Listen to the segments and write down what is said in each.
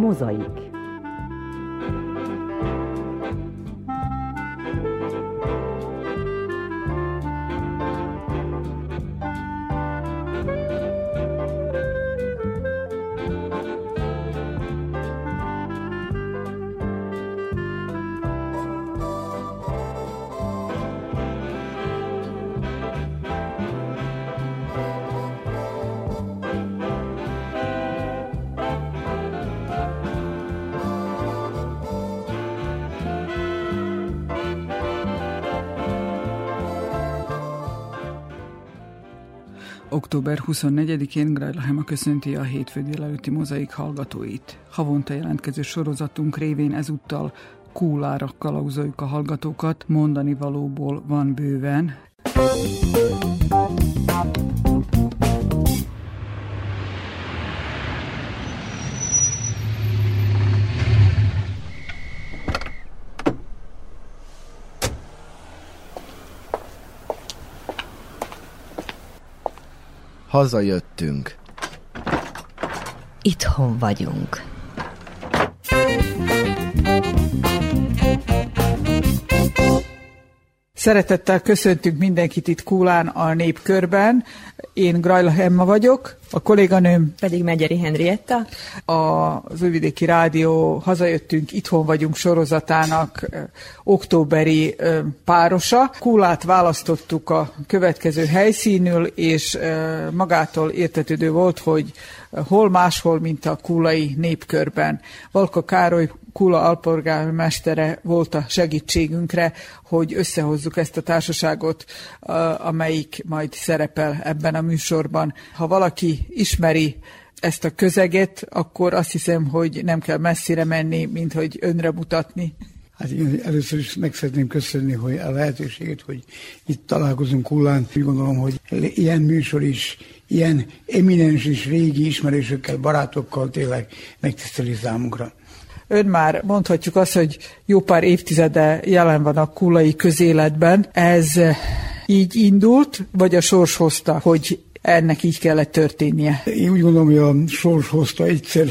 Mozaik Október 24-én Grajlahema köszönti a hétfő délelőtti mozaik hallgatóit. Havonta jelentkező sorozatunk révén ezúttal kúlára kalauzoljuk a hallgatókat, mondani valóból van bőven. Hazajöttünk. Itthon vagyunk. Szeretettel köszöntünk mindenkit itt Kúlán a népkörben. Én Grajla Emma vagyok, a kolléganőm pedig Megyeri Henrietta. Az Újvidéki Rádió Hazajöttünk, Itthon vagyunk sorozatának októberi párosa. Kúlát választottuk a következő helyszínül, és magától értetődő volt, hogy hol máshol, mint a kúlai népkörben. Valka Károly Kula alpolgármestere volt a segítségünkre, hogy összehozzuk ezt a társaságot, amelyik majd szerepel ebben a műsorban. Ha valaki ismeri ezt a közeget, akkor azt hiszem, hogy nem kell messzire menni, mint hogy önre mutatni. Hát én először is meg szeretném köszönni hogy a lehetőséget, hogy itt találkozunk hullán. Úgy gondolom, hogy ilyen műsor is, ilyen eminens és régi ismerősökkel, barátokkal tényleg megtiszteli számunkra. Ön már mondhatjuk azt, hogy jó pár évtizede jelen van a kulai közéletben. Ez így indult, vagy a sors hozta, hogy ennek így kellett történnie? Én úgy gondolom, hogy a sors hozta egyszer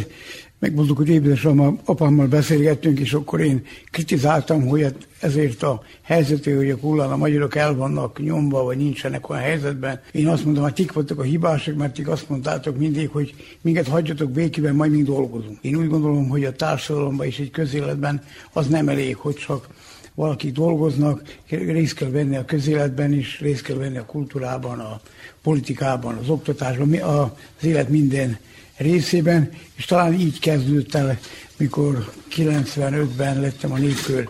megmondtuk, hogy édesapám, apámmal beszélgettünk, és akkor én kritizáltam, hogy ezért a helyzetű, hogy a kullán a magyarok el vannak nyomva, vagy nincsenek olyan helyzetben. Én azt mondom, hogy tik voltak a hibások, mert tik azt mondtátok mindig, hogy minket hagyjatok békében, majd mi dolgozunk. Én úgy gondolom, hogy a társadalomban és egy közéletben az nem elég, hogy csak valaki dolgoznak, részt kell venni a közéletben is, részt kell venni a kultúrában, a politikában, az oktatásban, az élet minden részében, és talán így kezdődött el, mikor 95-ben lettem a népkör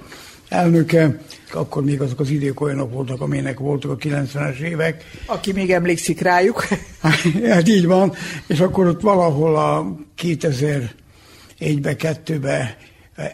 elnöke, akkor még azok az idők olyanok voltak, amelynek voltak a 90-es évek. Aki még emlékszik rájuk. hát így van, és akkor ott valahol a 2001-be, 2-be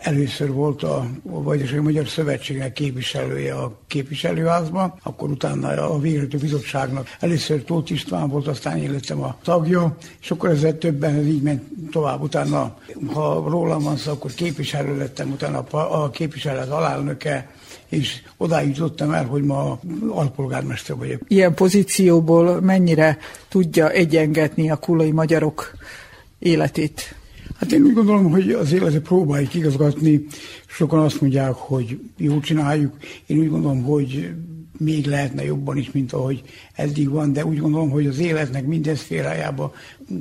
Először volt a Vajdasági Magyar Szövetségnek képviselője a képviselőházban, akkor utána a végrehajtó bizottságnak először Tóth István volt, aztán én lettem a tagja, és akkor ezzel többen ez így ment tovább. Utána, ha rólam van szó, akkor képviselő lettem, utána a képviselő alelnöke, és odáig jutottam el, hogy ma alpolgármester vagyok. Ilyen pozícióból mennyire tudja egyengetni a kulai magyarok életét? Hát én úgy gondolom, hogy az életet próbáljuk igazgatni. Sokan azt mondják, hogy jól csináljuk. Én úgy gondolom, hogy még lehetne jobban is, mint ahogy eddig van, de úgy gondolom, hogy az életnek minden szférájában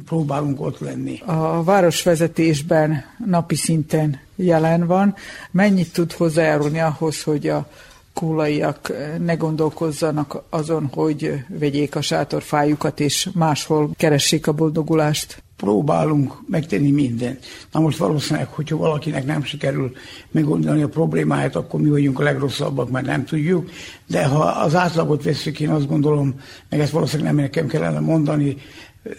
próbálunk ott lenni. A városvezetésben napi szinten jelen van. Mennyit tud hozzájárulni ahhoz, hogy a kúlaiak ne gondolkozzanak azon, hogy vegyék a sátorfájukat és máshol keressék a boldogulást? Próbálunk megtenni mindent. Na most valószínűleg, hogyha valakinek nem sikerül megoldani a problémáját, akkor mi vagyunk a legrosszabbak, mert nem tudjuk. De ha az átlagot veszük, én azt gondolom, meg ezt valószínűleg nem nekem kellene mondani,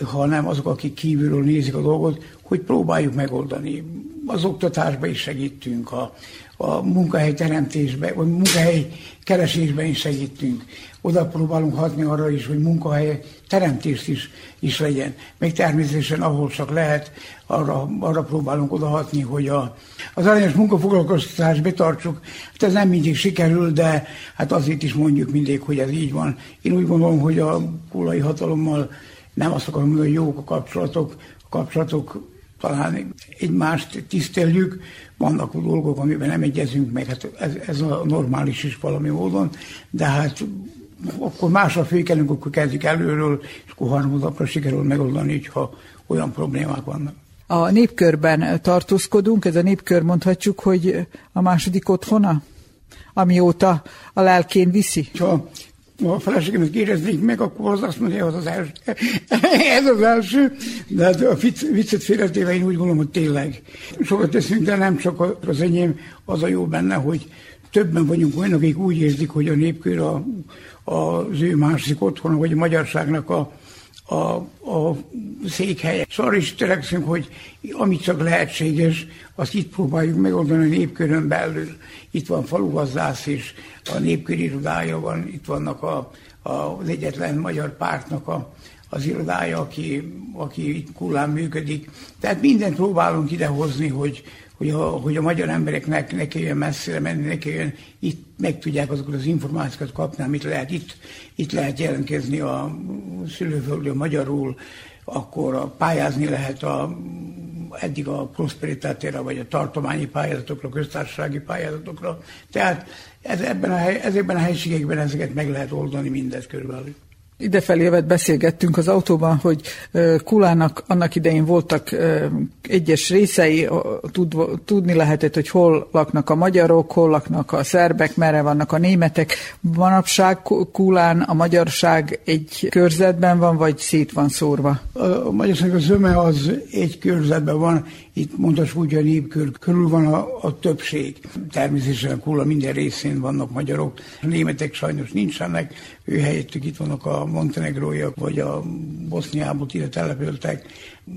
hanem azok, akik kívülről nézik a dolgot, hogy próbáljuk megoldani. Az oktatásban is segítünk, a, a munkahely teremtésben, vagy munkahely keresésben is segítünk. Oda próbálunk hatni arra is, hogy munkahely teremtés is, is legyen. Meg természetesen, ahol csak lehet, arra, arra próbálunk odahatni, hogy a, az aranyos munkafoglalkoztatást betartsuk. Hát ez nem mindig sikerül, de hát azért is mondjuk mindig, hogy ez így van. Én úgy gondolom, hogy a kulai hatalommal nem azt akarom mondani, hogy jók a kapcsolatok, a kapcsolatok talán egymást tiszteljük, vannak dolgok, amiben nem egyezünk meg, hát ez, ez a normális is valami módon, de hát akkor másra fékelünk, akkor kezdjük előről, és akkor harmadapra sikerül megoldani, ha olyan problémák vannak. A népkörben tartózkodunk, ez a népkör mondhatjuk, hogy a második otthona, amióta a lelkén viszi. Ha a feleségemet kérdeznék meg, akkor az azt mondja, hogy az az első. Ez az első, de hát a viccet félretéve én úgy gondolom, hogy tényleg sokat teszünk, de nem csak az enyém, az a jó benne, hogy többen vagyunk olyanok, akik úgy érzik, hogy a népkör a, az ő másik otthona, vagy magyarságnak a, a, a székhelye. Szóval is törekszünk, hogy amit csak lehetséges, azt itt próbáljuk megoldani a népkörön belül. Itt van falugazdász is, a népkör irodája van, itt vannak a, a, az egyetlen magyar pártnak a, az irodája, aki, aki itt kullán működik. Tehát mindent próbálunk idehozni, hogy, hogy a, hogy a magyar embereknek ne kelljen messzire menni, ne kelljen itt meg tudják azokat az információkat kapni, amit lehet itt, itt lehet jelentkezni a szülőföldről magyarul, akkor a pályázni lehet a, eddig a prosperitátéra, vagy a tartományi pályázatokra, köztársasági pályázatokra. Tehát ez, ebben a hely, ezekben a helységekben ezeket meg lehet oldani mindet körülbelül. Idefelé jövet beszélgettünk az autóban, hogy Kulának annak idején voltak egyes részei, tudni lehetett, hogy hol laknak a magyarok, hol laknak a szerbek, merre vannak a németek. Manapság Kulán a magyarság egy körzetben van, vagy szét van szórva? A magyarság a zöme az egy körzetben van, itt mondhatjuk úgy, a népkör körül van a, a többség. Természetesen Kula minden részén vannak magyarok, a németek sajnos nincsenek, ő helyettük itt vannak a montenegróiak, vagy a Boszniából ide települtek.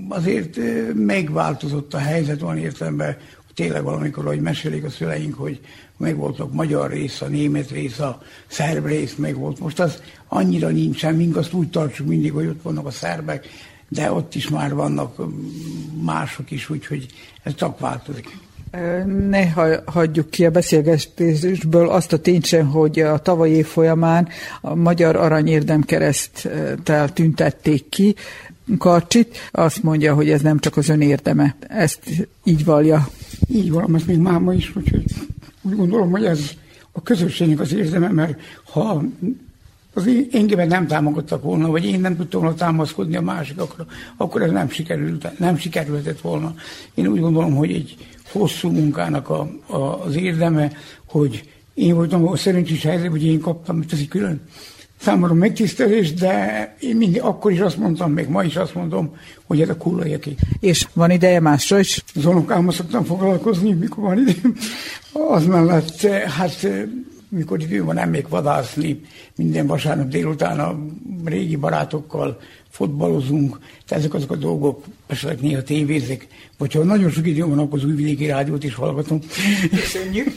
Azért megváltozott a helyzet, van értelemben, tényleg valamikor, ahogy mesélik a szüleink, hogy meg voltak magyar rész, a német rész, a szerb rész meg volt. Most az annyira nincsen, mink azt úgy tartsuk mindig, hogy ott vannak a szerbek, de ott is már vannak mások is, úgyhogy ez csak változik. Ne hagyjuk ki a beszélgetésből azt a tényt sem, hogy a tavalyi év folyamán a Magyar Aranyérdem kereszttel tüntették ki Karcsit. Azt mondja, hogy ez nem csak az ön érdeme. Ezt így valja. Így van, ez még máma is, úgyhogy úgy gondolom, hogy ez a közösségnek az érdeme, mert ha az engem nem támogattak volna, vagy én nem tudtam volna támaszkodni a másikakra, akkor ez nem sikerült, nem sikerülhetett volna. Én úgy gondolom, hogy egy hosszú munkának a, a, az érdeme, hogy én voltam a szerencsés helyzetben, hogy én kaptam, ez egy külön számomra megtisztelés, de én mindig akkor is azt mondtam, még ma is azt mondom, hogy ez a kullajaké. És van ideje másra is? Az unokámmal szoktam foglalkozni, mikor van ide. Az mellett, hát mikor idő van, nem még vadászni, minden vasárnap délután a régi barátokkal fotbalozunk, tehát ezek azok a dolgok, esetleg néha tévézek, vagy ha nagyon sok idő van, akkor az újvidéki rádiót is hallgatom. Köszönjük!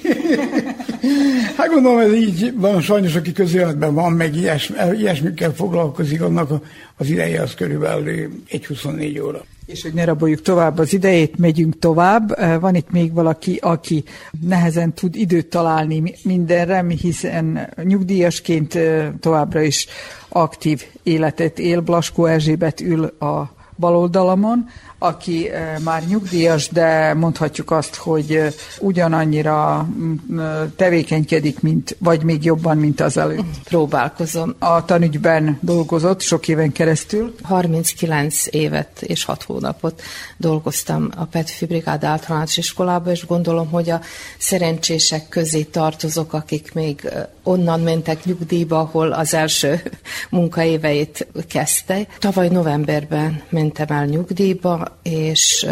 hát gondolom, ez így van, sajnos, aki közéletben van, meg ilyesmi, ilyesmikkel foglalkozik, annak az ideje az körülbelül 1-24 óra. És hogy ne raboljuk tovább az idejét, megyünk tovább. Van itt még valaki, aki nehezen tud időt találni mindenre, hiszen nyugdíjasként továbbra is aktív életet él. Blaskó Erzsébet ül a baloldalamon, aki eh, már nyugdíjas, de mondhatjuk azt, hogy eh, ugyanannyira mm, eh, tevékenykedik, mint, vagy még jobban, mint az előtt. Próbálkozom. A tanügyben dolgozott sok éven keresztül. 39 évet és 6 hónapot dolgoztam a Petfi Brigád általános iskolába, és gondolom, hogy a szerencsések közé tartozok, akik még onnan mentek nyugdíjba, ahol az első munkaéveit kezdte. Tavaly novemberben mentem el nyugdíjba, és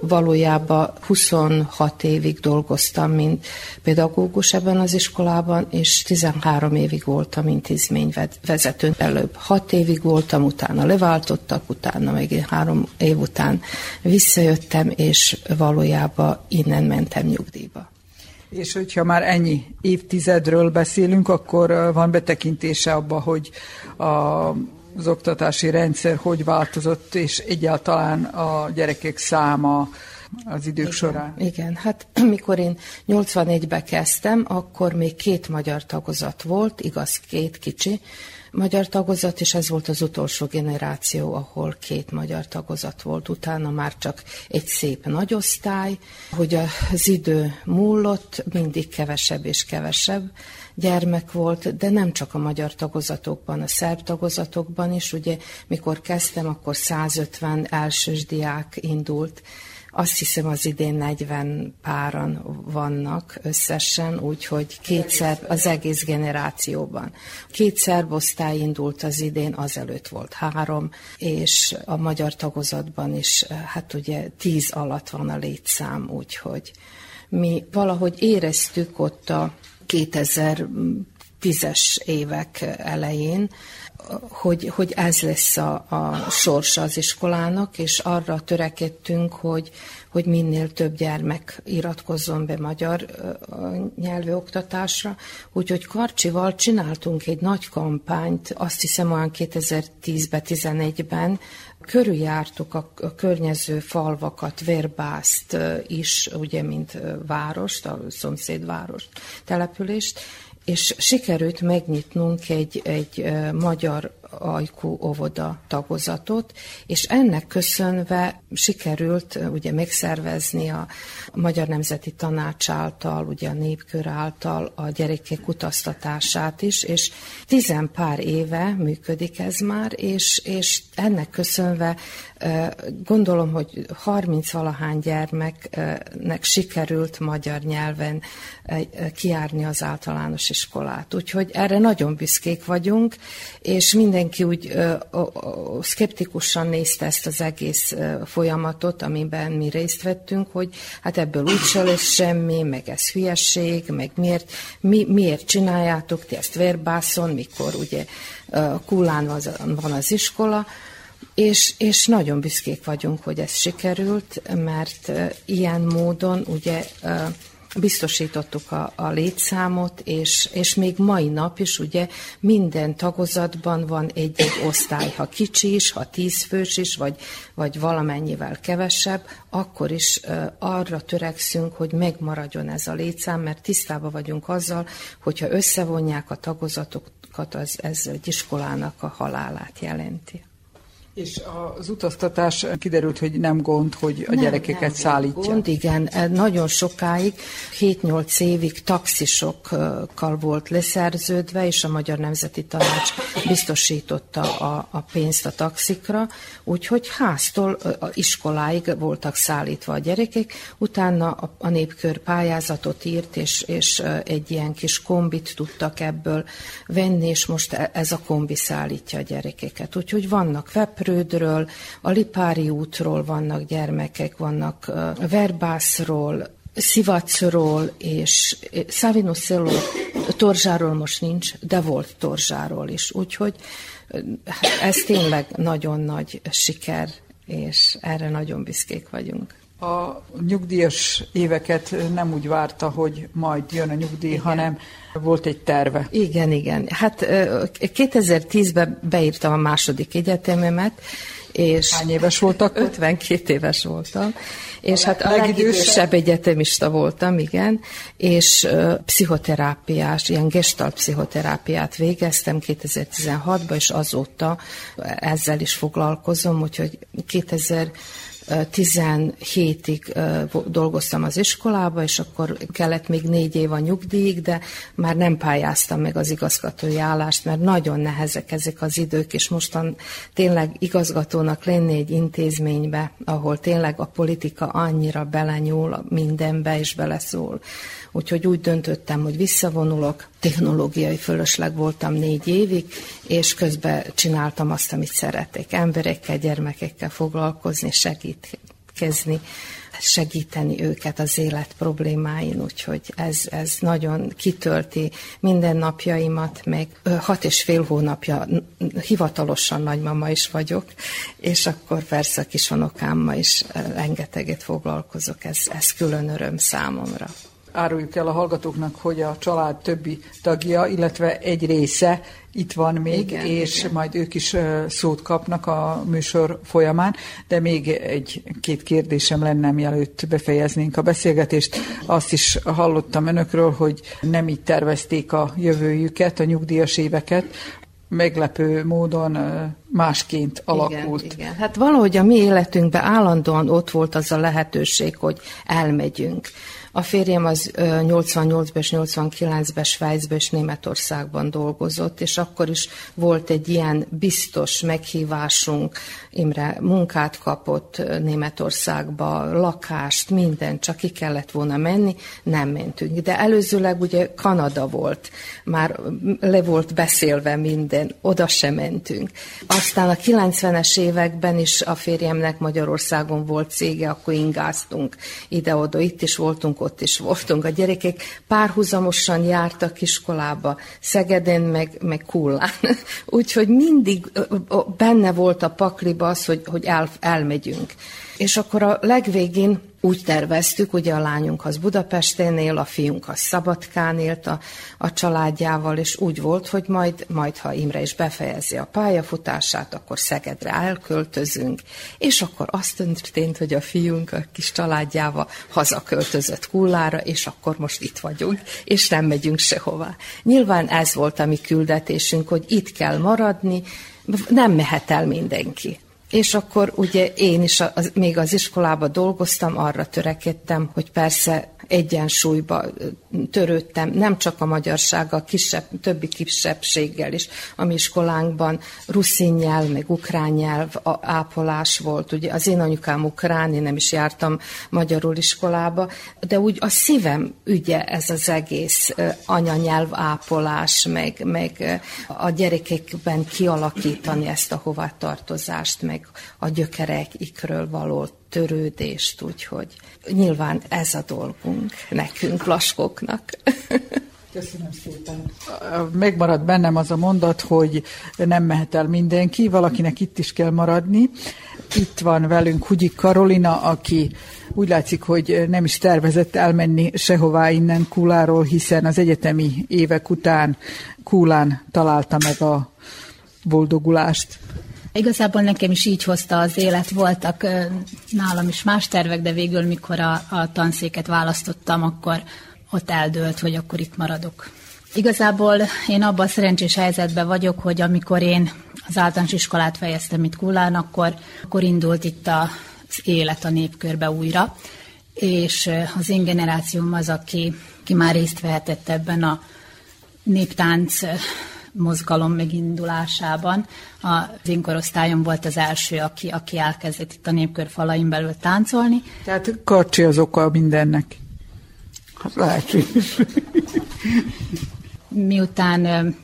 valójában 26 évig dolgoztam, mint pedagógus ebben az iskolában, és 13 évig voltam intézményvezető. Előbb 6 évig voltam, utána leváltottak, utána meg három év után visszajöttem, és valójában innen mentem nyugdíjba. És hogyha már ennyi évtizedről beszélünk, akkor van betekintése abba, hogy a az oktatási rendszer hogy változott, és egyáltalán a gyerekek száma az idők igen, során. Igen, hát mikor én 81-be kezdtem, akkor még két magyar tagozat volt, igaz, két kicsi, magyar tagozat, és ez volt az utolsó generáció, ahol két magyar tagozat volt. Utána már csak egy szép nagy osztály, hogy az idő múlott, mindig kevesebb és kevesebb gyermek volt, de nem csak a magyar tagozatokban, a szerb tagozatokban is. Ugye, mikor kezdtem, akkor 150 elsős diák indult, azt hiszem az idén 40 páran vannak összesen, úgyhogy kétszer az egész generációban. Két szerbosztály indult az idén, azelőtt volt három, és a magyar tagozatban is, hát ugye tíz alatt van a létszám, úgyhogy mi valahogy éreztük ott a 2010-es évek elején, hogy, hogy ez lesz a, a sorsa az iskolának, és arra törekedtünk, hogy, hogy minél több gyermek iratkozzon be magyar nyelvű oktatásra. Úgyhogy Karcsival csináltunk egy nagy kampányt, azt hiszem olyan 2010-ben, 11-ben, körüljártuk a, a környező falvakat, Vérbászt is, ugye, mint várost, a szomszédvárost, települést, és sikerült megnyitnunk egy, egy magyar ajkú óvoda tagozatot, és ennek köszönve sikerült ugye megszervezni a Magyar Nemzeti Tanács által, ugye a népkör által a gyerekek utaztatását is, és tizen pár éve működik ez már, és, és ennek köszönve gondolom, hogy 30 valahány gyermeknek sikerült magyar nyelven kiárni az általános iskolát. Úgyhogy erre nagyon büszkék vagyunk, és mindenki úgy szkeptikusan nézte ezt az egész folyamatot, amiben mi részt vettünk, hogy hát ebből úgyse lesz semmi, meg ez hülyeség, meg miért, mi, miért csináljátok ti ezt vérbászon, mikor ugye Kulán van az iskola, és, és nagyon büszkék vagyunk, hogy ez sikerült, mert ilyen módon ugye biztosítottuk a, a létszámot, és, és még mai nap is ugye minden tagozatban van egy-egy osztály, ha kicsi is, ha tízfős is, vagy, vagy valamennyivel kevesebb, akkor is arra törekszünk, hogy megmaradjon ez a létszám, mert tisztában vagyunk azzal, hogyha összevonják a tagozatokat, az, ez egy iskolának a halálát jelenti. És az utaztatás kiderült, hogy nem gond, hogy a nem, gyerekeket nem szállítja. Gond, igen. Nagyon sokáig, 7-8 évig taxisokkal volt leszerződve, és a Magyar Nemzeti Tanács biztosította a, a pénzt a taxikra, úgyhogy háztól a iskoláig voltak szállítva a gyerekek, utána a, a népkör pályázatot írt, és, és egy ilyen kis kombit tudtak ebből venni, és most e, ez a kombi szállítja a gyerekeket. Úgyhogy vannak web Prődről, a Lipári útról vannak gyermekek, vannak Verbászról, Szivacról és Szavinuszelo, Torzsáról most nincs, de volt Torzsáról is. Úgyhogy ez tényleg nagyon nagy siker, és erre nagyon büszkék vagyunk. A nyugdíjas éveket nem úgy várta, hogy majd jön a nyugdíj, igen. hanem volt egy terve. Igen, igen. Hát 2010-ben beírtam a második egyetememet, és Hány éves voltak? 52 éves voltam, és a hát a legidősebb egyetemista voltam, igen, és uh, pszichoterápiás, ilyen gestalt pszichoterápiát végeztem 2016-ban, és azóta ezzel is foglalkozom, úgyhogy 2000 17-ig dolgoztam az iskolába, és akkor kellett még négy év a nyugdíjig, de már nem pályáztam meg az igazgatói állást, mert nagyon nehezek ezek az idők, és mostan tényleg igazgatónak lenni egy intézménybe, ahol tényleg a politika annyira belenyúl mindenbe, és beleszól. Úgyhogy úgy döntöttem, hogy visszavonulok, technológiai fölösleg voltam négy évig, és közben csináltam azt, amit szeretek. Emberekkel, gyermekekkel foglalkozni, segítkezni, segíteni őket az élet problémáin, úgyhogy ez, ez nagyon kitölti minden napjaimat, meg hat és fél hónapja hivatalosan nagymama is vagyok, és akkor persze a kisonokámmal is rengeteget foglalkozok, ez, ez külön öröm számomra. Áruljuk el a hallgatóknak, hogy a család többi tagja, illetve egy része itt van még, igen, és igen. majd ők is szót kapnak a műsor folyamán, de még egy-két kérdésem lenne, mielőtt befejeznénk a beszélgetést. Azt is hallottam önökről, hogy nem így tervezték a jövőjüket, a nyugdíjas éveket, meglepő módon másként alakult. Igen, igen. Hát valahogy a mi életünkben állandóan ott volt az a lehetőség, hogy elmegyünk. A férjem az 88-ban és 89-ben Svájcban és Németországban dolgozott, és akkor is volt egy ilyen biztos meghívásunk. Imre munkát kapott Németországba, lakást, mindent, csak ki kellett volna menni, nem mentünk. De előzőleg ugye Kanada volt, már le volt beszélve minden, oda sem mentünk. Aztán a 90-es években is a férjemnek Magyarországon volt cége, akkor ingáztunk ide-oda, itt is voltunk, ott is voltunk. A gyerekek párhuzamosan jártak iskolába, Szegeden meg, meg Kullán. Úgyhogy mindig benne volt a pakliba az, hogy, hogy el, elmegyünk. És akkor a legvégén úgy terveztük, ugye a lányunk az Budapesten él, a fiunk az Szabadkán élt a, a családjával, és úgy volt, hogy majd, majd, ha Imre is befejezi a pályafutását, akkor Szegedre elköltözünk, és akkor azt történt, hogy a fiunk a kis családjával hazaköltözött Kullára, és akkor most itt vagyunk, és nem megyünk sehová. Nyilván ez volt a mi küldetésünk, hogy itt kell maradni, nem mehet el mindenki. És akkor ugye én is az, még az iskolába dolgoztam, arra törekedtem, hogy persze egyensúlyba törődtem, nem csak a magyarsággal, kisebb, többi kisebbséggel is. A mi iskolánkban ruszin nyelv, meg ukrán nyelv ápolás volt. Ugye az én anyukám ukrán, én nem is jártam magyarul iskolába, de úgy a szívem ügye ez az egész anyanyelv ápolás, meg, meg a gyerekekben kialakítani ezt a hovatartozást, meg a gyökerek ikről való törődést, úgyhogy nyilván ez a dolgunk nekünk, laskoknak. Köszönöm szépen. Megmaradt bennem az a mondat, hogy nem mehet el mindenki, valakinek itt is kell maradni. Itt van velünk Hugyi Karolina, aki úgy látszik, hogy nem is tervezett elmenni sehová innen Kuláról, hiszen az egyetemi évek után Kulán találta meg a boldogulást. Igazából nekem is így hozta az élet, voltak nálam is más tervek, de végül, mikor a, a tanszéket választottam, akkor ott eldőlt, hogy akkor itt maradok. Igazából én abban a szerencsés helyzetben vagyok, hogy amikor én az általános iskolát fejeztem itt Kullán, akkor, akkor indult itt a, az élet a népkörbe újra, és az én generációm az, aki, aki már részt vehetett ebben a néptánc mozgalom megindulásában. Az én korosztályom volt az első, aki, aki elkezdett itt a népkör falain belül táncolni. Tehát karcsi az oka mindennek. Hát lehetséges. Miután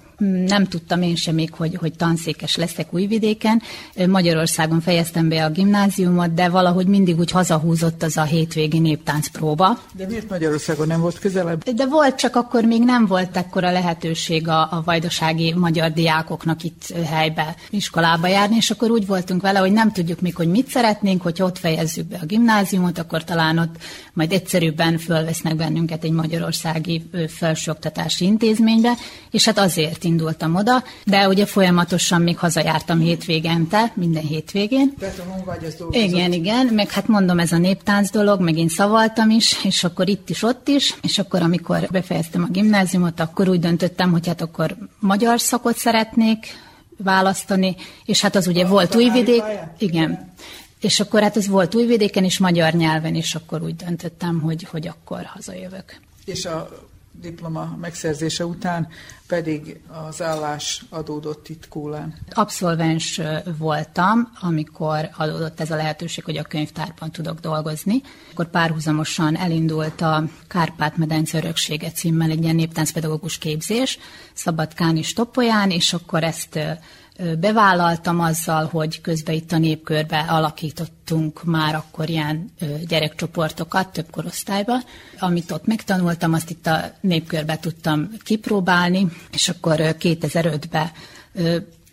nem tudtam én sem még, hogy, hogy tanszékes leszek Újvidéken. Magyarországon fejeztem be a gimnáziumot, de valahogy mindig úgy hazahúzott az a hétvégi néptánc próba. De miért Magyarországon nem volt közelebb? De volt, csak akkor még nem volt ekkora lehetőség a, a vajdasági magyar diákoknak itt helybe, iskolába járni, és akkor úgy voltunk vele, hogy nem tudjuk még, hogy mit szeretnénk, hogy ott fejezzük be a gimnáziumot, akkor talán ott majd egyszerűbben fölvesznek bennünket egy magyarországi felsőoktatási intézménybe, és hát azért indultam oda, de ugye folyamatosan még hazajártam hétvégente, minden hétvégén. Igen, igen, meg hát mondom, ez a néptánc dolog, meg én szavaltam is, és akkor itt is, ott is, és akkor amikor befejeztem a gimnáziumot, akkor úgy döntöttem, hogy hát akkor magyar szakot szeretnék választani, és hát az ugye a volt újvidék. Igen. És akkor hát ez volt újvidéken is, magyar nyelven, és akkor úgy döntöttem, hogy, hogy akkor hazajövök. És a diploma megszerzése után pedig az állás adódott itt Kólán. Abszolvens voltam, amikor adódott ez a lehetőség, hogy a könyvtárban tudok dolgozni. Akkor párhuzamosan elindult a Kárpát-medence öröksége címmel egy ilyen néptáncpedagógus képzés, Szabadkán és Topolyán, és akkor ezt bevállaltam azzal, hogy közben itt a népkörbe alakítottunk már akkor ilyen gyerekcsoportokat több korosztályba. Amit ott megtanultam, azt itt a népkörbe tudtam kipróbálni, és akkor 2005-ben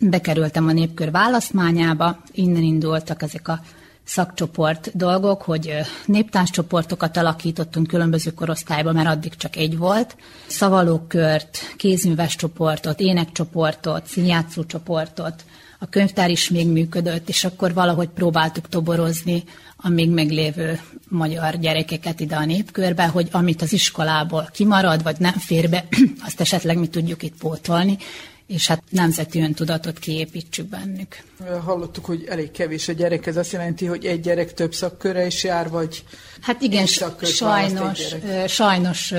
bekerültem a népkör választmányába, innen indultak ezek a szakcsoport dolgok, hogy néptánccsoportokat alakítottunk különböző korosztályban, mert addig csak egy volt. Szavalókört, kézműves csoportot, énekcsoportot, színjátszó csoportot, a könyvtár is még működött, és akkor valahogy próbáltuk toborozni a még meglévő magyar gyerekeket ide a népkörbe, hogy amit az iskolából kimarad, vagy nem fér be, azt esetleg mi tudjuk itt pótolni, és hát nemzeti öntudatot kiépítsük bennük. Hallottuk, hogy elég kevés a gyerek, ez azt jelenti, hogy egy gyerek több szakköre is jár, vagy Hát igen, sajnos, sajnos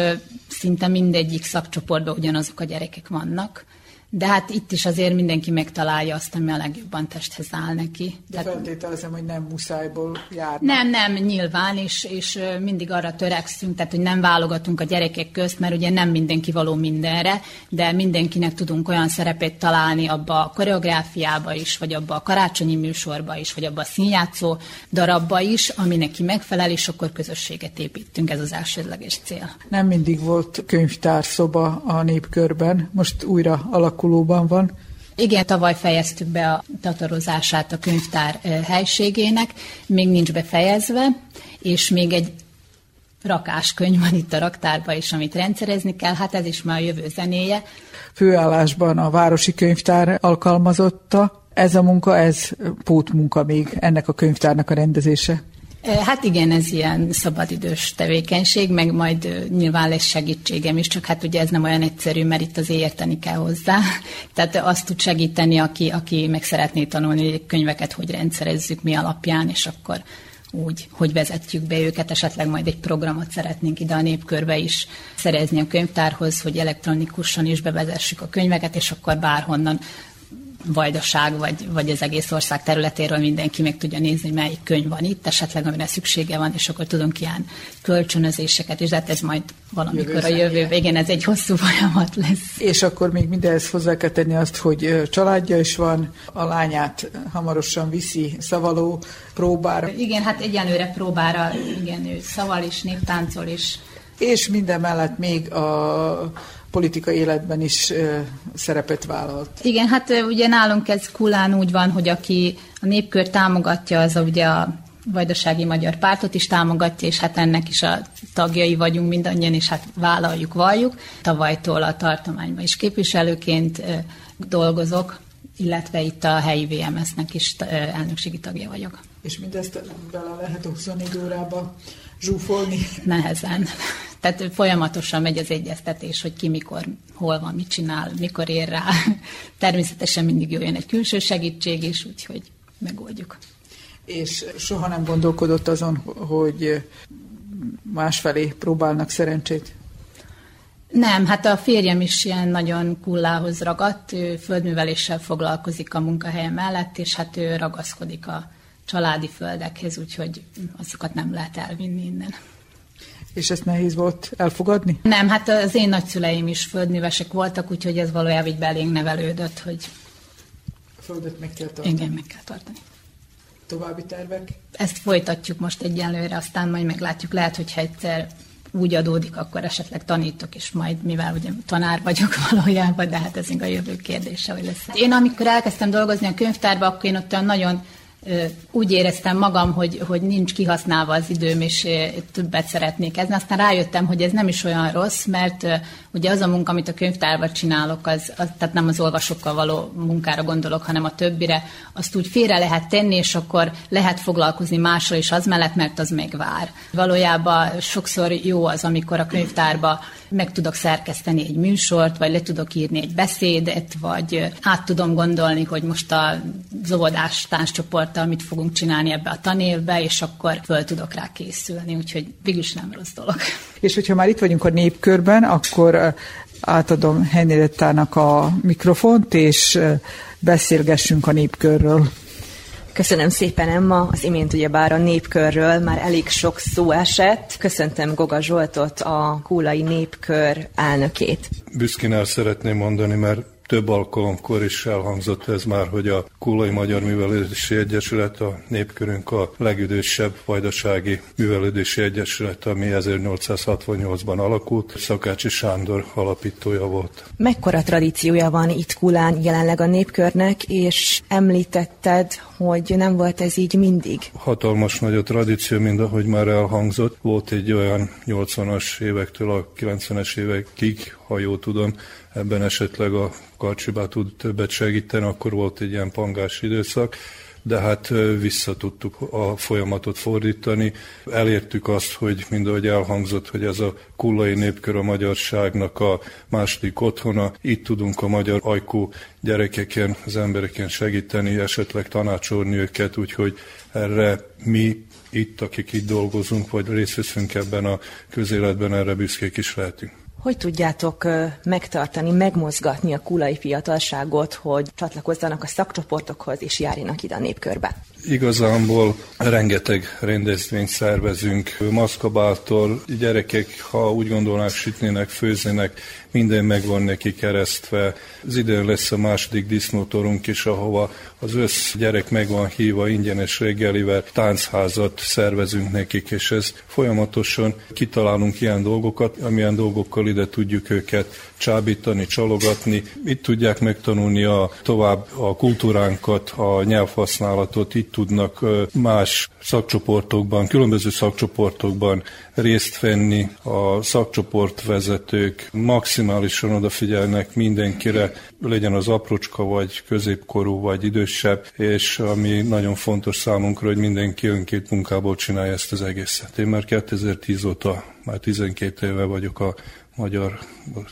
szinte mindegyik szakcsoportban ugyanazok a gyerekek vannak. De hát itt is azért mindenki megtalálja azt, ami a legjobban testhez áll neki. De Tehát, feltételezem, hogy nem muszájból járnak. Nem, nem, nyilván, és, és mindig arra törekszünk, tehát hogy nem válogatunk a gyerekek közt, mert ugye nem mindenki való mindenre, de mindenkinek tudunk olyan szerepét találni abba a koreográfiába is, vagy abba a karácsonyi műsorba is, vagy abba a színjátszó darabba is, ami neki megfelel, és akkor közösséget építünk, ez az elsődleges cél. Nem mindig volt könyvtárszoba a népkörben, most újra alak alakulóban van. Igen, tavaly fejeztük be a tatarozását a könyvtár helységének, még nincs befejezve, és még egy rakáskönyv van itt a raktárban is, amit rendszerezni kell, hát ez is már a jövő zenéje. Főállásban a Városi Könyvtár alkalmazotta. Ez a munka, ez pótmunka még ennek a könyvtárnak a rendezése. Hát igen, ez ilyen szabadidős tevékenység, meg majd nyilván lesz segítségem is, csak hát ugye ez nem olyan egyszerű, mert itt az érteni kell hozzá. Tehát azt tud segíteni, aki, aki meg szeretné tanulni hogy könyveket, hogy rendszerezzük mi alapján, és akkor úgy, hogy vezetjük be őket, esetleg majd egy programot szeretnénk ide a népkörbe is szerezni a könyvtárhoz, hogy elektronikusan is bevezessük a könyveket, és akkor bárhonnan vajdaság, vagy, vagy az egész ország területéről mindenki meg tudja nézni, hogy melyik könyv van itt, esetleg amire szüksége van, és akkor tudunk ilyen kölcsönözéseket de hát ez majd valamikor jövő a jövő igen, ez egy hosszú folyamat lesz. És akkor még mindehhez hozzá kell tenni azt, hogy családja is van, a lányát hamarosan viszi szavaló próbára. Igen, hát egyenlőre próbára, igen, ő szaval is, néptáncol is. És minden mellett még a politikai életben is szerepet vállalt. Igen, hát ugye nálunk ez kulán úgy van, hogy aki a népkör támogatja, az a, ugye a Vajdasági Magyar Pártot is támogatja, és hát ennek is a tagjai vagyunk mindannyian, és hát vállaljuk, valljuk. Tavalytól a tartományban is képviselőként dolgozok, illetve itt a helyi VMS-nek is elnökségi tagja vagyok. És mindezt bele lehet 24 órába zsúfolni? Nehezen. Tehát folyamatosan megy az egyeztetés, hogy ki mikor, hol van, mit csinál, mikor ér rá. Természetesen mindig jöjjön egy külső segítség is, úgyhogy megoldjuk. És soha nem gondolkodott azon, hogy másfelé próbálnak szerencsét? Nem, hát a férjem is ilyen nagyon kullához ragadt, ő földműveléssel foglalkozik a munkahelye mellett, és hát ő ragaszkodik a családi földekhez, úgyhogy azokat nem lehet elvinni innen. És ezt nehéz volt elfogadni? Nem, hát az én nagyszüleim is földművesek voltak, úgyhogy ez valójában így belénk nevelődött, hogy... A földet meg kell tartani. Igen, meg kell tartani. További tervek? Ezt folytatjuk most egyenlőre, aztán majd meglátjuk. Lehet, hogyha egyszer úgy adódik, akkor esetleg tanítok, és majd, mivel ugye tanár vagyok valójában, de hát ez a jövő kérdése, hogy lesz. Én amikor elkezdtem dolgozni a könyvtárba, akkor én ott nagyon úgy éreztem magam, hogy, hogy nincs kihasználva az időm, és többet szeretnék ezni. Aztán rájöttem, hogy ez nem is olyan rossz, mert ugye az a munka, amit a könyvtárban csinálok, az, az, tehát nem az olvasókkal való munkára gondolok, hanem a többire, azt úgy félre lehet tenni, és akkor lehet foglalkozni mással is az mellett, mert az megvár. Valójában sokszor jó az, amikor a könyvtárba meg tudok szerkeszteni egy műsort, vagy le tudok írni egy beszédet, vagy át tudom gondolni, hogy most a óvodás tánccsoporttal mit fogunk csinálni ebbe a tanévbe, és akkor föl tudok rá készülni, úgyhogy végülis nem rossz dolog. És hogyha már itt vagyunk a népkörben, akkor átadom Henriettának a mikrofont, és beszélgessünk a népkörről. Köszönöm szépen, Emma. Az imént ugyebár a népkörről már elég sok szó esett. Köszöntem Goga Zsoltot, a Kúlai Népkör elnökét. Büszkén el szeretném mondani, mert több alkalomkor is elhangzott ez már, hogy a Kulai Magyar Művelődési Egyesület a népkörünk a legidősebb vajdasági művelődési egyesület, ami 1868-ban alakult. Szakácsi Sándor alapítója volt. Mekkora tradíciója van itt Kulán jelenleg a népkörnek, és említetted, hogy nem volt ez így mindig? Hatalmas nagy a tradíció, mind ahogy már elhangzott. Volt egy olyan 80-as évektől a 90-es évekig, ha jól tudom, ebben esetleg a Karcsibá tud többet segíteni, akkor volt egy ilyen pangás időszak de hát vissza tudtuk a folyamatot fordítani. Elértük azt, hogy mind ahogy elhangzott, hogy ez a kullai népkör a magyarságnak a második otthona. Itt tudunk a magyar ajkú gyerekeken, az embereken segíteni, esetleg tanácsolni őket, úgyhogy erre mi itt, akik itt dolgozunk, vagy részt veszünk ebben a közéletben, erre büszkék is lehetünk. Hogy tudjátok megtartani, megmozgatni a kulai fiatalságot, hogy csatlakozzanak a szakcsoportokhoz és járjanak ide a népkörbe? Igazából rengeteg rendezvényt szervezünk. Maszkabáltól gyerekek, ha úgy gondolnák, sütnének, főznének, minden meg van neki keresztve. Az idén lesz a második disznótorunk is, ahova az össz gyerek meg hívva ingyenes reggelivel, táncházat szervezünk nekik, és ez folyamatosan kitalálunk ilyen dolgokat, amilyen dolgokkal ide tudjuk őket csábítani, csalogatni. Itt tudják megtanulni a, tovább a kultúránkat, a nyelvhasználatot, itt tudnak más szakcsoportokban, különböző szakcsoportokban részt venni a szakcsoportvezetők, maximálisan odafigyelnek mindenkire, legyen az aprocska, vagy középkorú, vagy idősebb, és ami nagyon fontos számunkra, hogy mindenki önkét munkából csinálja ezt az egészet. Én már 2010 óta, már 12 éve vagyok a Magyar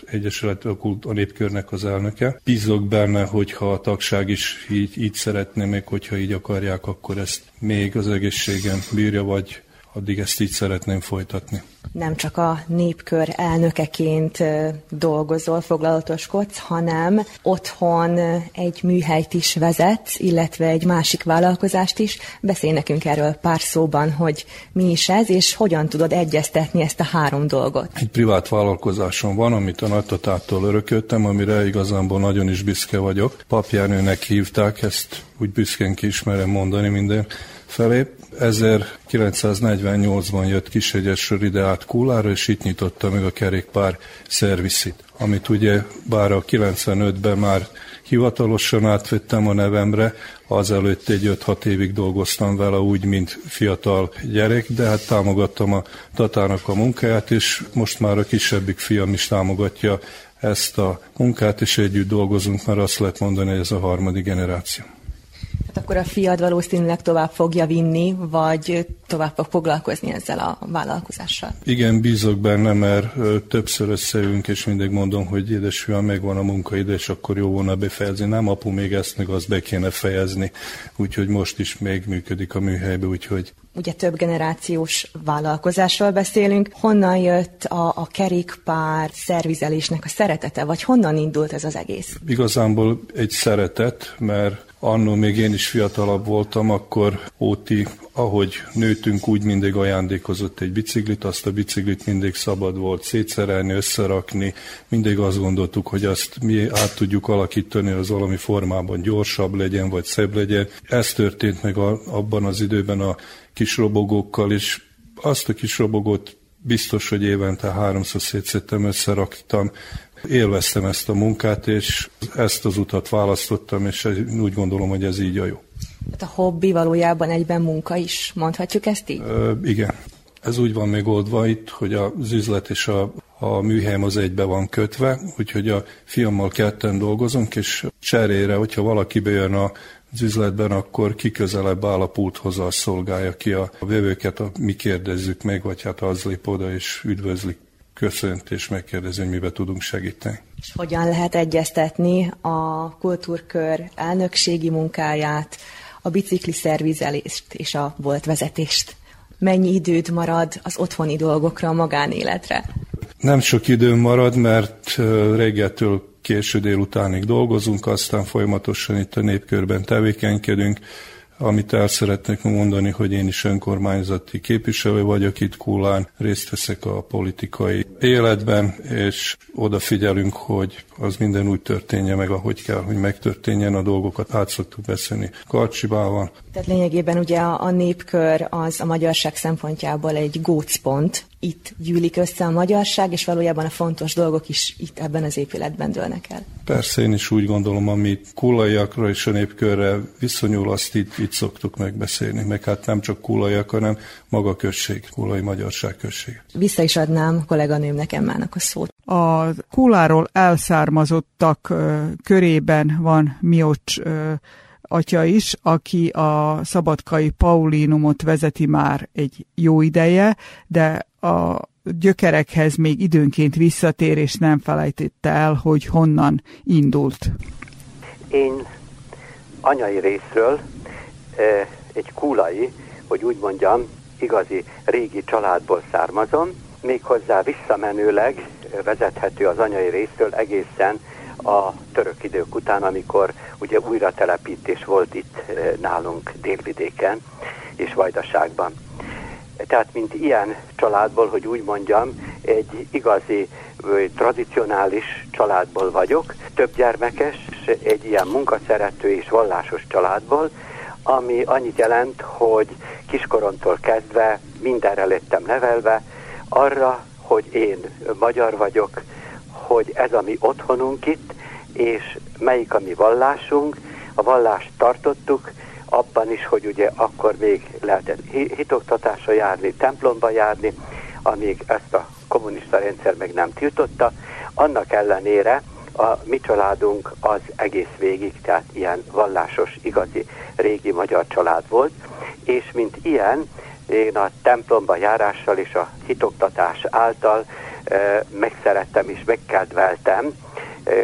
Egyesület a népkörnek az elnöke. Bízok benne, hogyha a tagság is így, így szeretné, még hogyha így akarják, akkor ezt még az egészségen bírja, vagy addig ezt így szeretném folytatni. Nem csak a népkör elnökeként dolgozol, foglalatoskodsz, hanem otthon egy műhelyt is vezet, illetve egy másik vállalkozást is. Beszélj nekünk erről pár szóban, hogy mi is ez, és hogyan tudod egyeztetni ezt a három dolgot. Egy privát vállalkozásom van, amit a nagytatától örököltem, amire igazából nagyon is büszke vagyok. Papjárnőnek hívták, ezt úgy büszkén ki ismerem mondani minden felé. 1948-ban jött Kishegyesről ide át Kulára, és itt nyitotta meg a kerékpár szerviszit, amit ugye bár a 95-ben már hivatalosan átvettem a nevemre, azelőtt egy 5-6 évig dolgoztam vele úgy, mint fiatal gyerek, de hát támogattam a Tatának a munkáját, és most már a kisebbik fiam is támogatja ezt a munkát, és együtt dolgozunk, mert azt lehet mondani, hogy ez a harmadik generáció akkor a fiad valószínűleg tovább fogja vinni, vagy tovább fog foglalkozni ezzel a vállalkozással. Igen, bízok benne, mert többször összeülünk, és mindig mondom, hogy édesfiam, megvan a munkaidő, és akkor jó volna befejezni. Nem, apu, még ezt meg azt be kéne fejezni. Úgyhogy most is még működik a műhelybe, úgyhogy ugye több generációs vállalkozásról beszélünk. Honnan jött a, a kerékpár szervizelésnek a szeretete, vagy honnan indult ez az egész? Igazából egy szeretet, mert annó még én is fiatalabb voltam, akkor Óti, ahogy nőtünk, úgy mindig ajándékozott egy biciklit, azt a biciklit mindig szabad volt szétszerelni, összerakni, mindig azt gondoltuk, hogy azt mi át tudjuk alakítani, az valami formában gyorsabb legyen, vagy szebb legyen. Ez történt meg a, abban az időben a kis robogókkal, és azt a kis robogót biztos, hogy évente háromszor szétszettem, összeraktam, élveztem ezt a munkát, és ezt az utat választottam, és úgy gondolom, hogy ez így a jó. Hát a hobbi valójában egyben munka is, mondhatjuk ezt így? Ö, igen. Ez úgy van megoldva itt, hogy az üzlet és a, a műhelyem az egybe van kötve, úgyhogy a fiammal ketten dolgozunk, és cserére, hogyha valaki bejön a az üzletben, akkor ki közelebb áll a pulthoz, az szolgálja ki a vevőket, a, mi kérdezzük meg, vagy hát az lép oda és üdvözlik köszönt és megkérdezi, hogy mibe tudunk segíteni. És hogyan lehet egyeztetni a kultúrkör elnökségi munkáját, a bicikli szervizelést és a volt vezetést? Mennyi időd marad az otthoni dolgokra, a magánéletre? Nem sok időm marad, mert reggeltől késő délutánig dolgozunk, aztán folyamatosan itt a népkörben tevékenykedünk, amit el szeretnék mondani, hogy én is önkormányzati képviselő vagyok itt Kulán, részt veszek a politikai életben, és odafigyelünk, hogy az minden úgy történje meg, ahogy kell, hogy megtörténjen, a dolgokat át szoktuk beszélni Karcsibával. Tehát lényegében ugye a, a népkör az a magyarság szempontjából egy gócpont, itt gyűlik össze a magyarság, és valójában a fontos dolgok is itt ebben az épületben dőlnek el. Persze, én is úgy gondolom, ami kulaiakra és a népkörre viszonyul, azt itt, itt szoktuk megbeszélni, meg hát nem csak kulaiak, hanem maga község, kulai magyarság község. Vissza is adnám kolléganőmnek Emmának a szót. A kuláról elszármazottak körében van Miocs atya is, aki a szabadkai Paulinumot vezeti már egy jó ideje, de a gyökerekhez még időnként visszatér, és nem felejtette el, hogy honnan indult. Én anyai részről egy kulai, hogy úgy mondjam, igazi régi családból származom, méghozzá visszamenőleg vezethető az anyai részről egészen a török idők után, amikor ugye újra telepítés volt itt eh, nálunk délvidéken és Vajdaságban. Tehát, mint ilyen családból, hogy úgy mondjam, egy igazi, tradicionális családból vagyok, több gyermekes, egy ilyen munkaszerető és vallásos családból, ami annyit jelent, hogy kiskoromtól kezdve mindenre lettem nevelve, arra, hogy én magyar vagyok, hogy ez a mi otthonunk itt, és melyik a mi vallásunk. A vallást tartottuk, abban is, hogy ugye akkor még lehetett hitoktatásra járni, templomba járni, amíg ezt a kommunista rendszer meg nem tiltotta. Annak ellenére a mi családunk az egész végig, tehát ilyen vallásos, igazi, régi magyar család volt, és mint ilyen, én a templomba járással és a hitoktatás által megszerettem és megkedveltem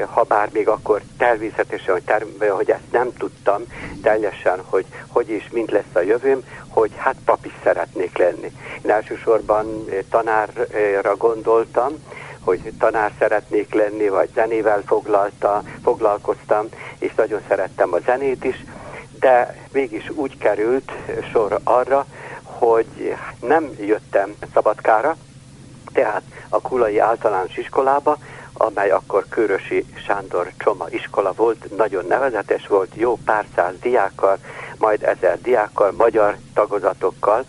ha bár még akkor természetesen, hogy, term- hogy ezt nem tudtam teljesen, hogy hogy és mint lesz a jövőm, hogy hát pap is szeretnék lenni. Én elsősorban tanárra gondoltam, hogy tanár szeretnék lenni, vagy zenével foglalta, foglalkoztam, és nagyon szerettem a zenét is, de mégis úgy került sor arra, hogy nem jöttem Szabadkára, tehát a Kulai Általános Iskolába, amely akkor Körösi Sándor Csoma iskola volt, nagyon nevezetes volt, jó pár száz diákkal, majd ezer diákkal, magyar tagozatokkal,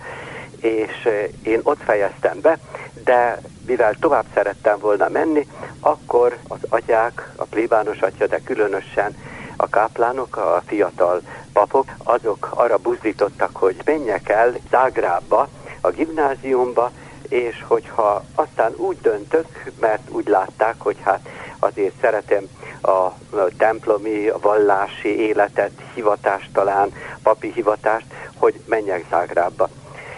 és eh, én ott fejeztem be, de mivel tovább szerettem volna menni, akkor az atyák, a plébános atya, de különösen a káplánok, a fiatal papok, azok arra buzdítottak, hogy menjek el Zágrába, a gimnáziumba, és hogyha aztán úgy döntök, mert úgy látták, hogy hát azért szeretem a templomi, a vallási életet, hivatást talán, papi hivatást, hogy menjek Zágrába.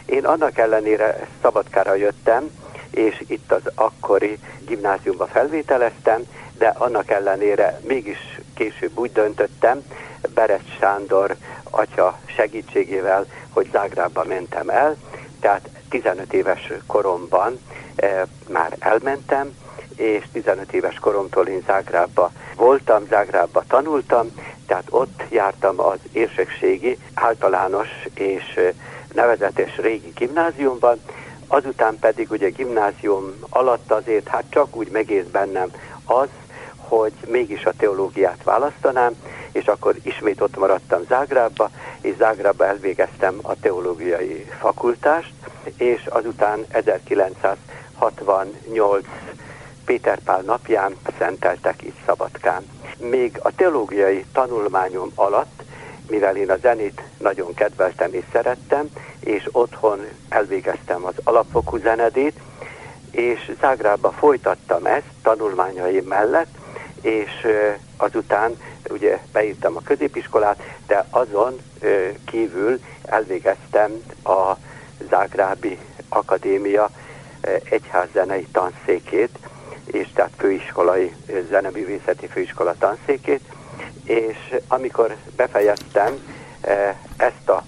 Én annak ellenére Szabadkára jöttem, és itt az akkori gimnáziumba felvételeztem, de annak ellenére mégis később úgy döntöttem, Berec Sándor atya segítségével, hogy Zágrába mentem el, tehát 15 éves koromban e, már elmentem, és 15 éves koromtól én Zágrábba voltam, Zágrábba tanultam, tehát ott jártam az érsegségi, általános és eh, nevezetes régi gimnáziumban, azután pedig ugye gimnázium alatt azért hát csak úgy megész bennem az, hogy mégis a teológiát választanám, és akkor ismét ott maradtam Zágrábba, és Zágrábba elvégeztem a teológiai fakultást, és azután 1968 Péter Pál napján szenteltek itt Szabadkán. Még a teológiai tanulmányom alatt, mivel én a zenét nagyon kedveltem és szerettem, és otthon elvégeztem az alapfokú zenedét, és Zágrába folytattam ezt tanulmányai mellett, és azután ugye beírtam a középiskolát, de azon kívül elvégeztem a Zágrábi Akadémia egyházzenei tanszékét, és tehát főiskolai zeneművészeti főiskola tanszékét, és amikor befejeztem ezt a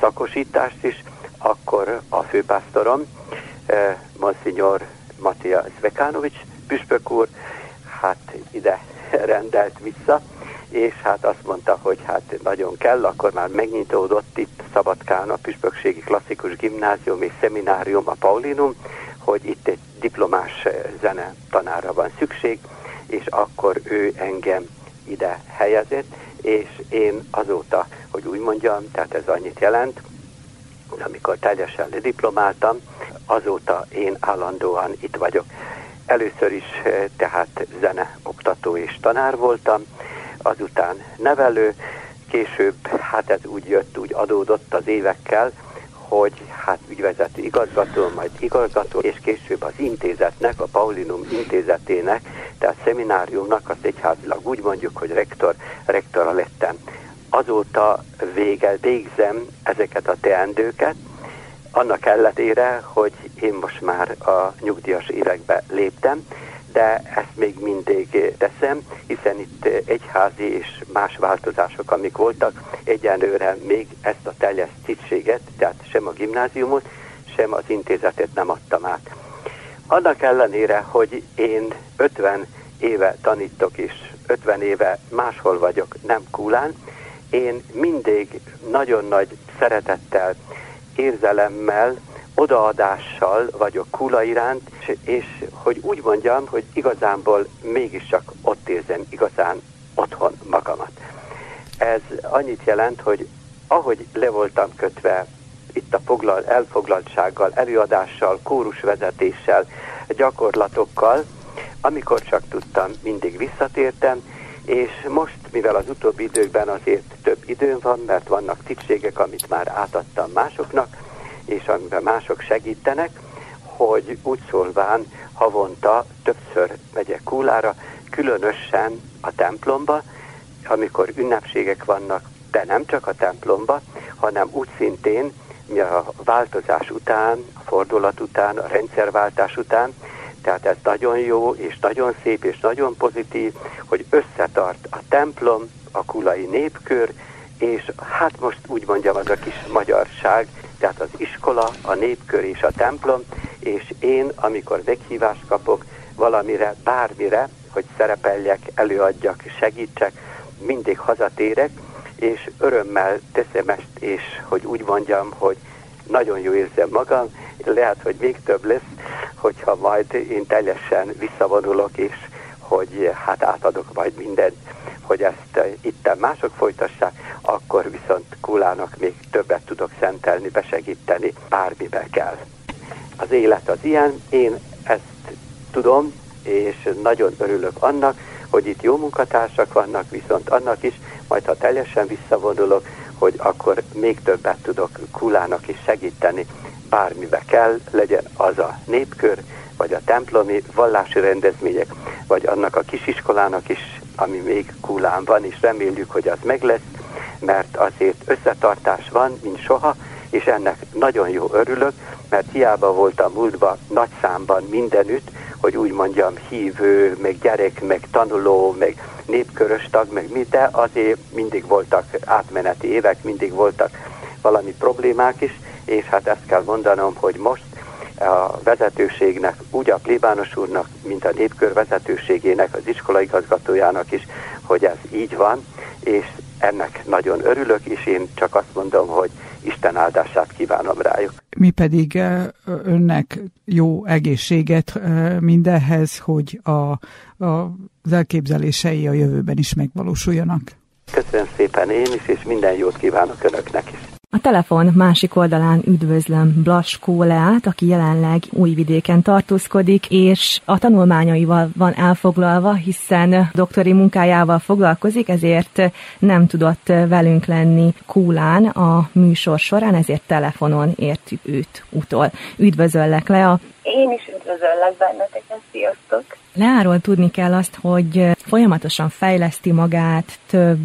szakosítást is, akkor a főpásztorom, Monsignor Matia Zvekánovics püspök úr, hát ide rendelt vissza, és hát azt mondta, hogy hát nagyon kell, akkor már megnyitódott itt Szabadkán a Püspökségi Klasszikus Gimnázium és Szeminárium, a Paulinum, hogy itt egy diplomás zene tanára van szükség, és akkor ő engem ide helyezett, és én azóta, hogy úgy mondjam, tehát ez annyit jelent, amikor teljesen diplomáltam, azóta én állandóan itt vagyok. Először is tehát zene, oktató és tanár voltam, azután nevelő, később hát ez úgy jött, úgy adódott az évekkel, hogy hát ügyvezető igazgató, majd igazgató, és később az intézetnek, a Paulinum intézetének, tehát szemináriumnak, az egyházilag úgy mondjuk, hogy rektor, rektora lettem. Azóta vége, végzem ezeket a teendőket, annak ellenére, hogy én most már a nyugdíjas évekbe léptem, de ezt még mindig teszem, hiszen itt egyházi és más változások, amik voltak, egyenlőre még ezt a teljes tisztséget, tehát sem a gimnáziumot, sem az intézetet nem adtam át. Annak ellenére, hogy én 50 éve tanítok, és 50 éve máshol vagyok, nem Kulán, én mindig nagyon nagy szeretettel, érzelemmel odaadással vagyok Kula iránt, és, és hogy úgy mondjam, hogy igazából mégiscsak ott érzem igazán otthon magamat. Ez annyit jelent, hogy ahogy le voltam kötve itt a foglal, elfoglaltsággal, előadással, kórusvezetéssel, gyakorlatokkal, amikor csak tudtam, mindig visszatértem, és most, mivel az utóbbi időkben azért több időm van, mert vannak tisztségek, amit már átadtam másoknak, és amiben mások segítenek, hogy úgy szólván havonta többször megyek Kúlára, különösen a templomba, amikor ünnepségek vannak, de nem csak a templomba, hanem úgy szintén a változás után, a fordulat után, a rendszerváltás után, tehát ez nagyon jó, és nagyon szép, és nagyon pozitív, hogy összetart a templom, a kulai népkör, és hát most úgy mondjam, az a kis magyarság, tehát az iskola, a népkör és a templom, és én, amikor meghívást kapok valamire, bármire, hogy szerepeljek, előadjak, segítsek, mindig hazatérek, és örömmel teszem ezt, és hogy úgy mondjam, hogy nagyon jó érzem magam, lehet, hogy még több lesz, hogyha majd én teljesen visszavonulok, és hogy hát átadok majd mindent hogy ezt eh, itt mások folytassák, akkor viszont Kulának még többet tudok szentelni, besegíteni, bármibe kell. Az élet az ilyen, én ezt tudom, és nagyon örülök annak, hogy itt jó munkatársak vannak, viszont annak is, majd ha teljesen visszavonulok, hogy akkor még többet tudok Kulának is segíteni, bármibe kell, legyen az a népkör, vagy a templomi vallási rendezmények, vagy annak a kisiskolának is ami még kulán van, és reméljük, hogy az meg lesz, mert azért összetartás van, mint soha, és ennek nagyon jó örülök, mert hiába voltam múltban nagy számban mindenütt, hogy úgy mondjam hívő, meg gyerek, meg tanuló, meg népkörös tag, meg mi, de azért mindig voltak átmeneti évek, mindig voltak valami problémák is, és hát ezt kell mondanom, hogy most a vezetőségnek, úgy a plébános úrnak, mint a népkör vezetőségének, az iskolaigazgatójának is, hogy ez így van, és ennek nagyon örülök, és én csak azt mondom, hogy Isten áldását kívánom rájuk. Mi pedig eh, önnek jó egészséget eh, mindenhez, hogy a, a, az elképzelései a jövőben is megvalósuljanak. Köszönöm szépen én is, és minden jót kívánok önöknek is. A telefon másik oldalán üdvözlöm Blaskó Leát, aki jelenleg Újvidéken tartózkodik, és a tanulmányaival van elfoglalva, hiszen doktori munkájával foglalkozik, ezért nem tudott velünk lenni Kúlán a műsor során, ezért telefonon értük őt utol. Üdvözöllek, Lea! Én is üdvözöllek benneteket, sziasztok! Leáról tudni kell azt, hogy folyamatosan fejleszti magát, több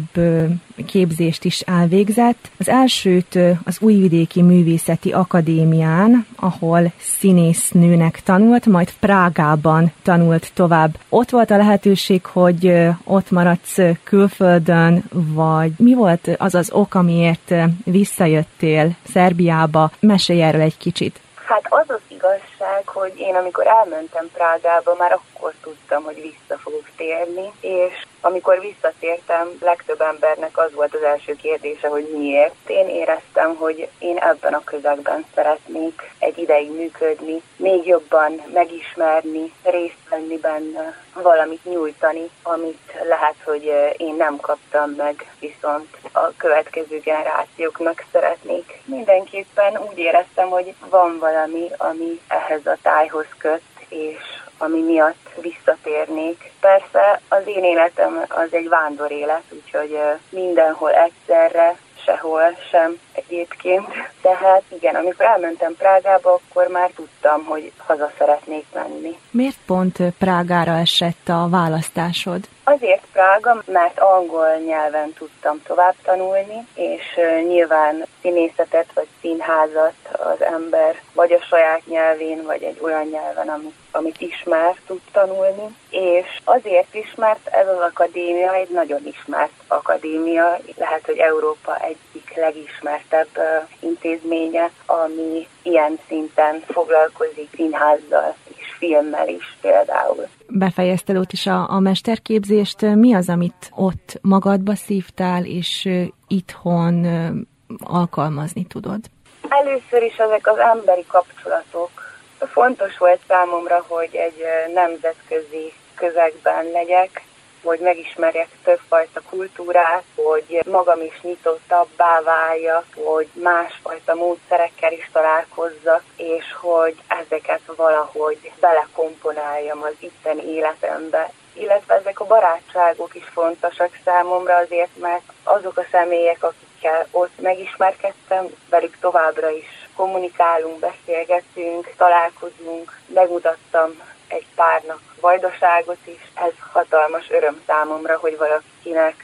képzést is elvégzett. Az elsőt az Újvidéki Művészeti Akadémián, ahol színésznőnek tanult, majd Prágában tanult tovább. Ott volt a lehetőség, hogy ott maradsz külföldön, vagy mi volt az az ok, amiért visszajöttél Szerbiába? Mesélj erről egy kicsit. Hát az az igazság, hogy én amikor elmentem Prágába, már akkor tudtam, hogy vissza fogok térni, és amikor visszatértem, legtöbb embernek az volt az első kérdése, hogy miért. Én éreztem, hogy én ebben a közegben szeretnék egy ideig működni, még jobban megismerni, részt venni benne, valamit nyújtani, amit lehet, hogy én nem kaptam meg, viszont a következő generációknak szeretnék. Mindenképpen úgy éreztem, hogy van valami, ami ehhez a tájhoz köt, és ami miatt visszatérnék. Persze az én életem az egy vándor élet, úgyhogy mindenhol egyszerre, sehol sem egyébként. Tehát igen, amikor elmentem Prágába, akkor már tudtam, hogy haza szeretnék menni. Miért pont Prágára esett a választásod? Azért Prága, mert angol nyelven tudtam tovább tanulni, és nyilván színészetet vagy színházat az ember vagy a saját nyelvén, vagy egy olyan nyelven, amit, amit ismer, tud tanulni. És azért is, mert ez az akadémia egy nagyon ismert akadémia, lehet, hogy Európa egyik legismertebb intézménye, ami ilyen szinten foglalkozik színházzal filmmel is például befejezted ott is a, a mesterképzést. Mi az, amit ott magadba szívtál, és itthon alkalmazni tudod? Először is ezek az emberi kapcsolatok. Fontos volt számomra, hogy egy nemzetközi közegben legyek, hogy megismerjek többfajta kultúrát, hogy magam is nyitottabbá váljak, hogy másfajta módszerekkel is találkozzak, és hogy ezeket valahogy belekomponáljam az itteni életembe. Illetve ezek a barátságok is fontosak számomra azért, mert azok a személyek, akikkel ott megismerkedtem, velük továbbra is kommunikálunk, beszélgetünk, találkozunk, megmutattam egy párnak vajdaságot is. Ez hatalmas öröm számomra, hogy valakinek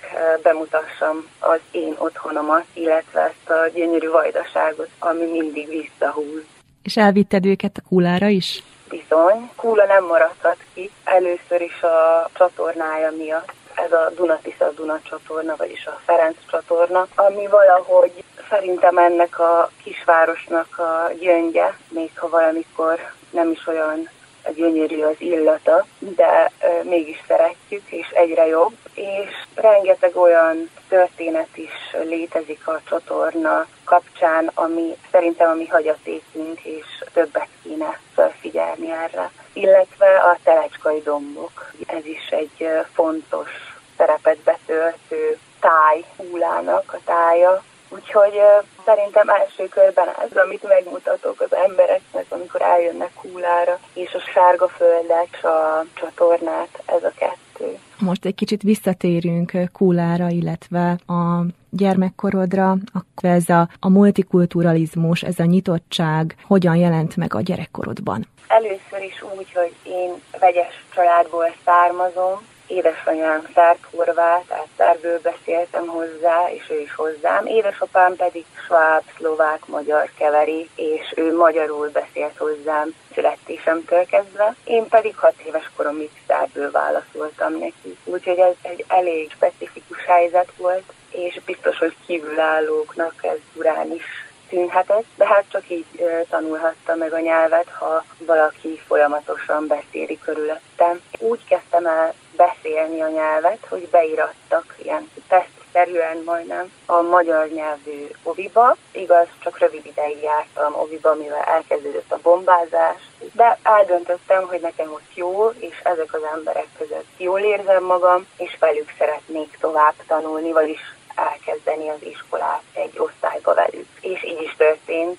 bemutassam az én otthonomat, illetve ezt a gyönyörű vajdaságot, ami mindig visszahúz. És elvitted őket a kulára is? Bizony. Kúla nem maradhat ki. Először is a csatornája miatt. Ez a Dunatisza Duna csatorna, vagyis a Ferenc csatorna, ami valahogy szerintem ennek a kisvárosnak a gyöngye, még ha valamikor nem is olyan gyönyörű az illata, de mégis szeretjük, és egyre jobb, és rengeteg olyan történet is létezik a csatorna kapcsán, ami szerintem a mi hagyatékünk, és többet kéne felfigyelni erre. Illetve a telecskai dombok. Ez is egy fontos szerepet betöltő táj húlának a tája, Úgyhogy szerintem első körben ez, amit megmutatok az embereknek, amikor eljönnek húlára, és a sárga földek, és a csatornát, ez a kettő. Most egy kicsit visszatérünk Kúlára, illetve a gyermekkorodra, akkor ez a, a multikulturalizmus, ez a nyitottság hogyan jelent meg a gyerekkorodban? Először is úgy, hogy én vegyes családból származom, édesanyám szerb-horvát, tehát szerből beszéltem hozzá, és ő is hozzám. Édesapám pedig sváb, szlovák, magyar keveri, és ő magyarul beszélt hozzám születésemtől kezdve. Én pedig hat éves koromig szerből válaszoltam neki. Úgyhogy ez egy elég specifikus helyzet volt, és biztos, hogy kívülállóknak ez durán is tűnhetett, de hát csak így tanulhatta meg a nyelvet, ha valaki folyamatosan beszéli körülöttem. Úgy kezdtem el beszélni a nyelvet, hogy beirattak ilyen tesztszerűen majdnem a magyar nyelvű oviba. Igaz, csak rövid ideig jártam oviba, mivel elkezdődött a bombázás, de eldöntöttem, hogy nekem ott jó, és ezek az emberek között jól érzem magam, és velük szeretnék tovább tanulni, vagyis elkezdeni az iskolát egy osztályba velük. És így is történt.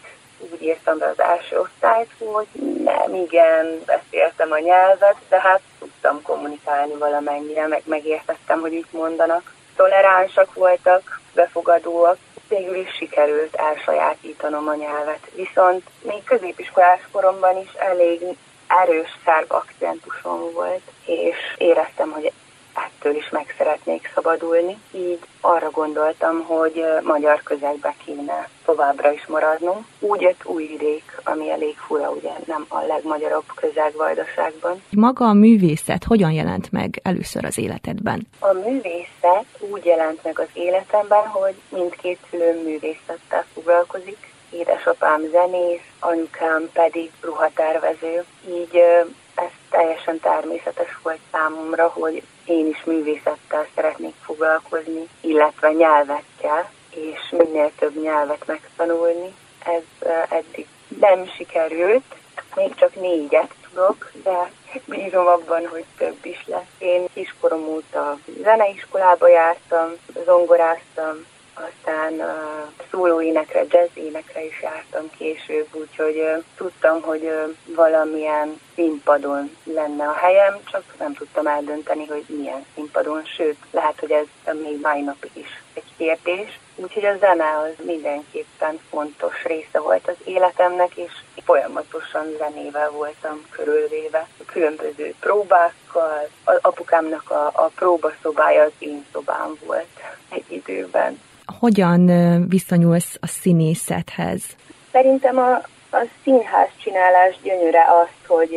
Úgy írtam be az első osztályt, hogy nem igen, beszéltem a nyelvet, de hát tudtam kommunikálni valamennyire, meg megértettem, hogy mit mondanak. Toleránsak voltak, befogadóak, végül is sikerült elsajátítanom a nyelvet. Viszont még középiskolás koromban is elég erős szerb akcentusom volt, és éreztem, hogy ettől is meg szeretnék szabadulni. Így arra gondoltam, hogy magyar közegbe kéne továbbra is maradnom. Úgy jött új vidék, ami elég fura, ugye nem a legmagyarabb közeg Vajdaságban. Maga a művészet hogyan jelent meg először az életedben? A művészet úgy jelent meg az életemben, hogy mindkét szülőm művészettel foglalkozik. Édesapám zenész, anyukám pedig ruhatervező. Így ez teljesen természetes volt számomra, hogy én is művészettel szeretnék foglalkozni, illetve nyelvekkel, és minél több nyelvet megtanulni. Ez eddig nem sikerült, még csak négyet tudok, de bízom abban, hogy több is lesz. Én kiskorom óta zeneiskolába jártam, zongoráztam, aztán uh, szólóénekre, jazzénekre is jártam később, úgyhogy uh, tudtam, hogy uh, valamilyen színpadon lenne a helyem, csak nem tudtam eldönteni, hogy milyen színpadon, sőt, lehet, hogy ez még mai napig is egy kérdés. Úgyhogy a zene az mindenképpen fontos része volt az életemnek, és folyamatosan zenével voltam körülvéve, különböző próbákkal. Az apukámnak a, a próbaszobája az én szobám volt egy időben. Hogyan viszonyulsz a színészethez? Szerintem a, a színház csinálás gyönyöre az, hogy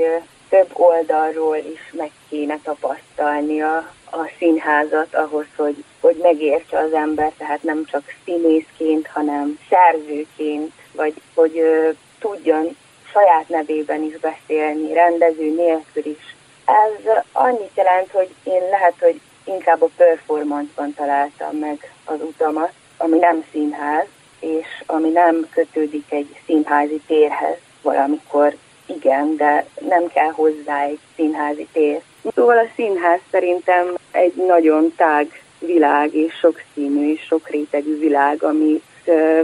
több oldalról is meg kéne tapasztalni a, a színházat ahhoz, hogy, hogy megértse az ember, tehát nem csak színészként, hanem szerzőként, vagy hogy ö, tudjon saját nevében is beszélni, rendező nélkül is. Ez annyit jelent, hogy én lehet, hogy inkább a performance-ban találtam meg az utamat, ami nem színház, és ami nem kötődik egy színházi térhez valamikor igen, de nem kell hozzá egy színházi tér. Szóval a színház szerintem egy nagyon tág világ, és sokszínű és sok rétegű világ, amit uh,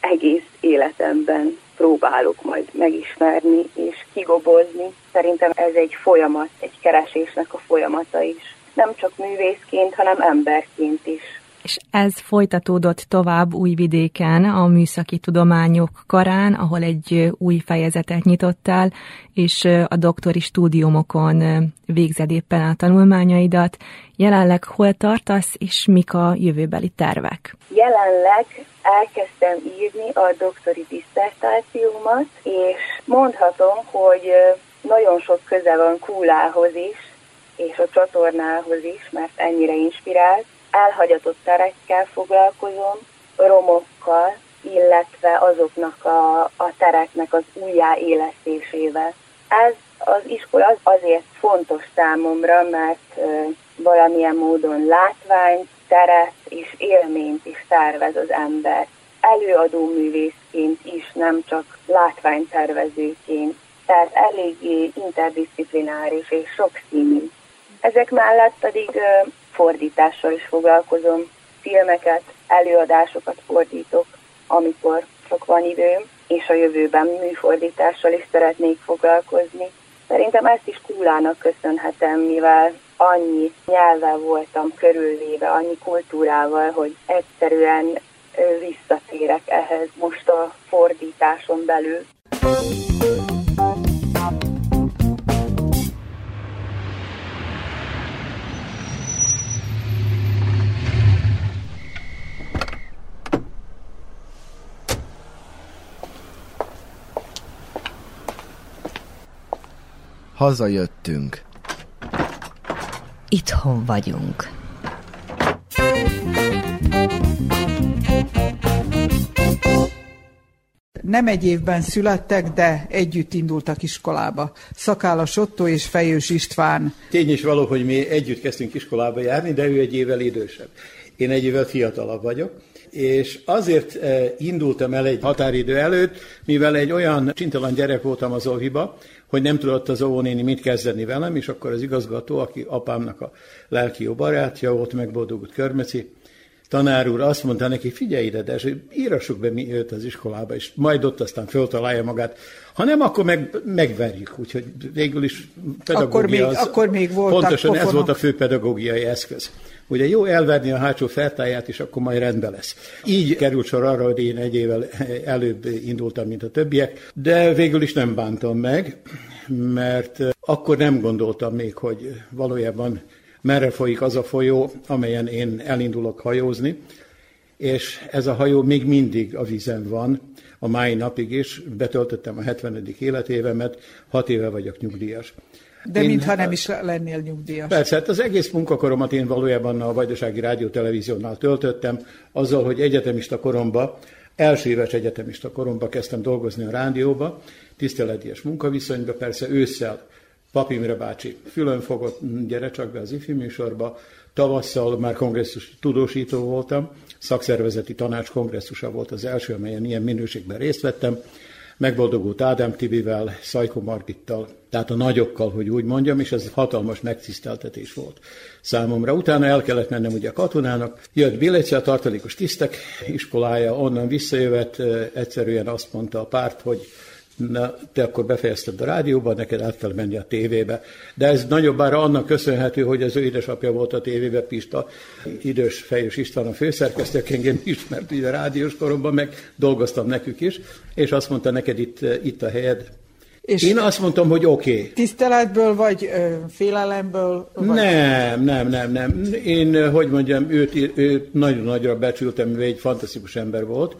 egész életemben próbálok majd megismerni és kigobozni. Szerintem ez egy folyamat, egy keresésnek a folyamata is. Nem csak művészként, hanem emberként is és ez folytatódott tovább Újvidéken, a Műszaki Tudományok Karán, ahol egy új fejezetet nyitottál, és a doktori stúdiumokon végzed éppen a tanulmányaidat. Jelenleg hol tartasz, és mik a jövőbeli tervek? Jelenleg elkezdtem írni a doktori diszertációmat, és mondhatom, hogy nagyon sok köze van Kúlához is, és a csatornához is, mert ennyire inspirált elhagyatott terekkel foglalkozom, romokkal, illetve azoknak a, a tereknek az újjáélesztésével. Ez az iskola az azért fontos számomra, mert valamilyen módon látvány, teret és élményt is tervez az ember. Előadó művészként is, nem csak látványtervezőként. Tehát eléggé interdisziplináris és sokszínű. Ezek mellett pedig fordítással is foglalkozom, filmeket, előadásokat fordítok, amikor csak van időm, és a jövőben műfordítással is szeretnék foglalkozni. Szerintem ezt is Kúlának köszönhetem, mivel annyi nyelvvel voltam körülvéve, annyi kultúrával, hogy egyszerűen visszatérek ehhez most a fordításon belül. Hazajöttünk. Itthon vagyunk. Nem egy évben születtek, de együtt indultak iskolába. Szakálas Otto és Fejős István. Tény is való, hogy mi együtt kezdtünk iskolába járni, de ő egy évvel idősebb. Én egy évvel fiatalabb vagyok és azért eh, indultam el egy határidő előtt, mivel egy olyan csintalan gyerek voltam az óviba, hogy nem tudott az óvónéni mit kezdeni velem, és akkor az igazgató, aki apámnak a lelki jó barátja volt, megboldogult körmeci, tanár úr azt mondta neki, figyelj ide, de írassuk be mi őt az iskolába, és majd ott aztán föltalálja magát. Ha nem, akkor meg, megverjük. Úgyhogy végül is pedagógia akkor még, az, akkor még voltak Pontosan pofonok. ez volt a fő pedagógiai eszköz. Ugye jó elverni a hátsó feltáját, és akkor majd rendben lesz. Így került sor arra, hogy én egy évvel előbb indultam, mint a többiek, de végül is nem bántam meg, mert akkor nem gondoltam még, hogy valójában merre folyik az a folyó, amelyen én elindulok hajózni, és ez a hajó még mindig a vízen van, a mai napig is. Betöltöttem a 70. életévemet, hat éve vagyok nyugdíjas. De én, mintha nem is lennél nyugdíjas. Persze, hát az egész munkakoromat én valójában a Vajdasági Rádió Televíziónál töltöttem, azzal, hogy egyetemista koromba, első éves egyetemista koromba kezdtem dolgozni a rádióba, tiszteleties munkaviszonyba, persze ősszel Papimre bácsi fülön fogott, gyere csak be az ifi műsorba, tavasszal már kongresszus tudósító voltam, szakszervezeti tanács kongresszusa volt az első, amelyen ilyen minőségben részt vettem, megboldogult Ádám Tibivel, Szajko Margittal, tehát a nagyokkal, hogy úgy mondjam, és ez hatalmas megtiszteltetés volt számomra. Utána el kellett mennem ugye a katonának, jött Bilece, a tartalékos tisztek iskolája, onnan visszajövet, egyszerűen azt mondta a párt, hogy na, te akkor befejezted a rádióban, neked át kell menni a tévébe. De ez nagyobbára annak köszönhető, hogy az ő édesapja volt a tévébe, Pista, idős Fejős István a főszerkesztő, engem ismert ugye a rádiós koromban, meg dolgoztam nekük is, és azt mondta neked itt, itt a helyed, és Én azt mondtam, hogy oké. Okay. Tiszteletből, vagy ö, félelemből? Vagy... Nem, nem, nem, nem. Én, hogy mondjam, őt, őt nagyon nagyra becsültem, ő egy fantasztikus ember volt.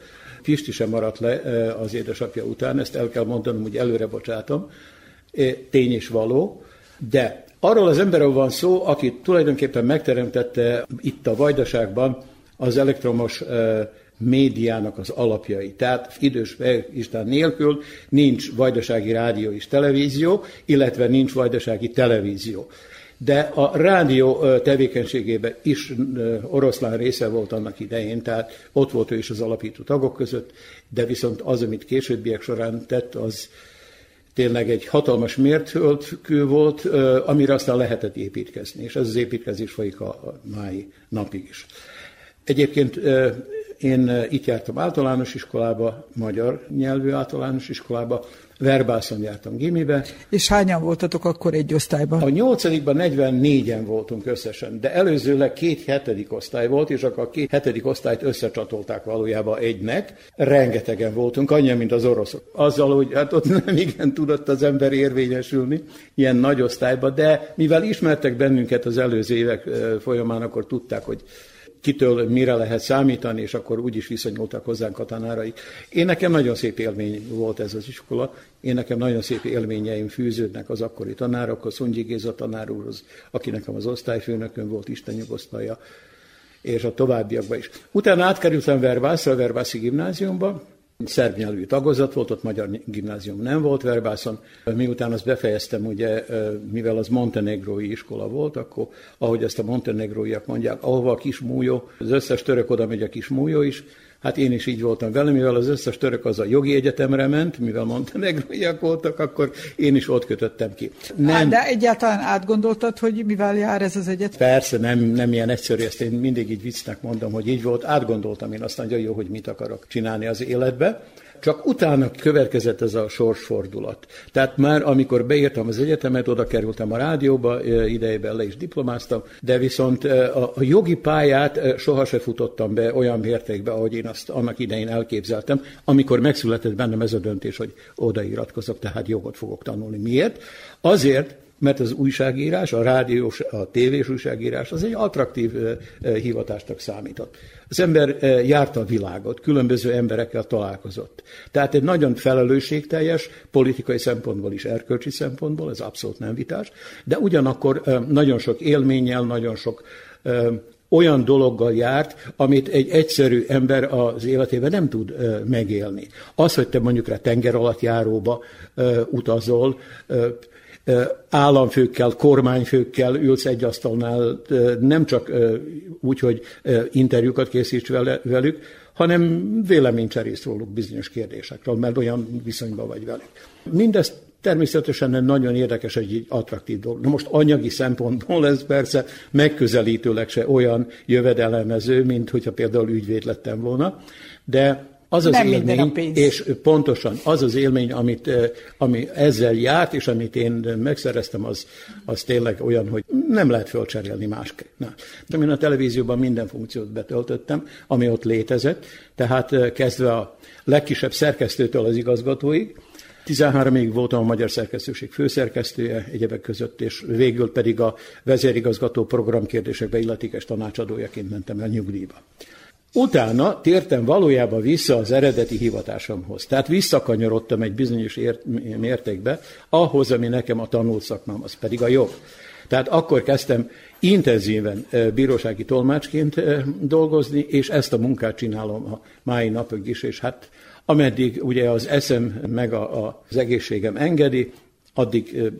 Pisti sem maradt le az édesapja után, ezt el kell mondanom, hogy előre bocsátom. Tény is való. De arról az emberről van szó, aki tulajdonképpen megteremtette itt a Vajdaságban az elektromos médiának az alapjai. Tehát idős István nélkül nincs vajdasági rádió és televízió, illetve nincs vajdasági televízió. De a rádió tevékenységében is oroszlán része volt annak idején, tehát ott volt ő is az alapító tagok között, de viszont az, amit későbbiek során tett, az tényleg egy hatalmas mértföldkő volt, amire aztán lehetett építkezni, és ez az építkezés folyik a mai napig is. Egyébként én itt jártam általános iskolába, magyar nyelvű általános iskolába, Verbászon jártam gimibe. És hányan voltatok akkor egy osztályban? A nyolcadikban 44-en voltunk összesen, de előzőleg két hetedik osztály volt, és akkor a két hetedik osztályt összecsatolták valójában egynek. Rengetegen voltunk, annyian, mint az oroszok. Azzal, hogy hát ott nem igen tudott az ember érvényesülni ilyen nagy osztályba, de mivel ismertek bennünket az előző évek folyamán, akkor tudták, hogy kitől mire lehet számítani, és akkor úgy is viszonyultak hozzánk a tanáraik. Én nekem nagyon szép élmény volt ez az iskola, én nekem nagyon szép élményeim fűződnek az akkori tanárokhoz, Szongyi Géza tanár úrhoz, aki nekem az osztályfőnökön volt, Isten nyugosztalja, és a továbbiakban is. Utána átkerültem Verbászra, a Verbászi gimnáziumba, szerb nyelvű tagozat volt, ott magyar gimnázium nem volt Verbászon. Miután azt befejeztem, ugye, mivel az montenegrói iskola volt, akkor, ahogy ezt a montenegróiak mondják, ahova a kis mújó, az összes török oda megy a kis mújó is, Hát én is így voltam vele, mivel az összes török az a jogi egyetemre ment, mivel montenegróiak voltak, akkor én is ott kötöttem ki. Nem, hát, de egyáltalán átgondoltad, hogy mivel jár ez az egyetem? Persze, nem, nem ilyen egyszerű, ezt én mindig így viccnek mondom, hogy így volt. Átgondoltam én azt nagyon jó, hogy mit akarok csinálni az életbe. Csak utána következett ez a sorsfordulat. Tehát már amikor beírtam az egyetemet, oda kerültem a rádióba, idejében le is diplomáztam, de viszont a jogi pályát sohasem futottam be olyan mértékben, ahogy én azt annak idején elképzeltem, amikor megszületett bennem ez a döntés, hogy odaíratkozok, tehát jogot fogok tanulni. Miért? Azért, mert az újságírás, a rádiós, a tévés újságírás az egy attraktív hivatásnak számított. Az ember járta a világot, különböző emberekkel találkozott. Tehát egy nagyon felelősségteljes, politikai szempontból is, erkölcsi szempontból, ez abszolút nem vitás, de ugyanakkor nagyon sok élménnyel, nagyon sok olyan dologgal járt, amit egy egyszerű ember az életében nem tud megélni. Az, hogy te mondjuk a tenger alatt járóba utazol, államfőkkel, kormányfőkkel ülsz egy asztalnál, nem csak úgy, hogy interjúkat készíts velük, hanem véleménycserészt róluk bizonyos kérdésekről, mert olyan viszonyban vagy velük. Mindezt természetesen nagyon érdekes, egy attraktív dolog. Na most anyagi szempontból ez persze megközelítőleg se olyan jövedelemező, mint hogyha például ügyvéd lettem volna, de az az nem élmény, és pontosan az az élmény, amit, ami ezzel járt, és amit én megszereztem, az, az tényleg olyan, hogy nem lehet fölcserélni másképp. De én a televízióban minden funkciót betöltöttem, ami ott létezett, tehát kezdve a legkisebb szerkesztőtől az igazgatóig, 13 évig voltam a Magyar Szerkesztőség főszerkesztője egyebek között, és végül pedig a vezérigazgató programkérdésekbe illetékes tanácsadójaként mentem el nyugdíjba. Utána tértem valójában vissza az eredeti hivatásomhoz. Tehát visszakanyarodtam egy bizonyos ért, mértékbe ahhoz, ami nekem a tanult szakmám, az pedig a jog. Tehát akkor kezdtem intenzíven bírósági tolmácsként dolgozni, és ezt a munkát csinálom a mai napig is, és hát ameddig ugye az eszem meg a, a, az egészségem engedi, addig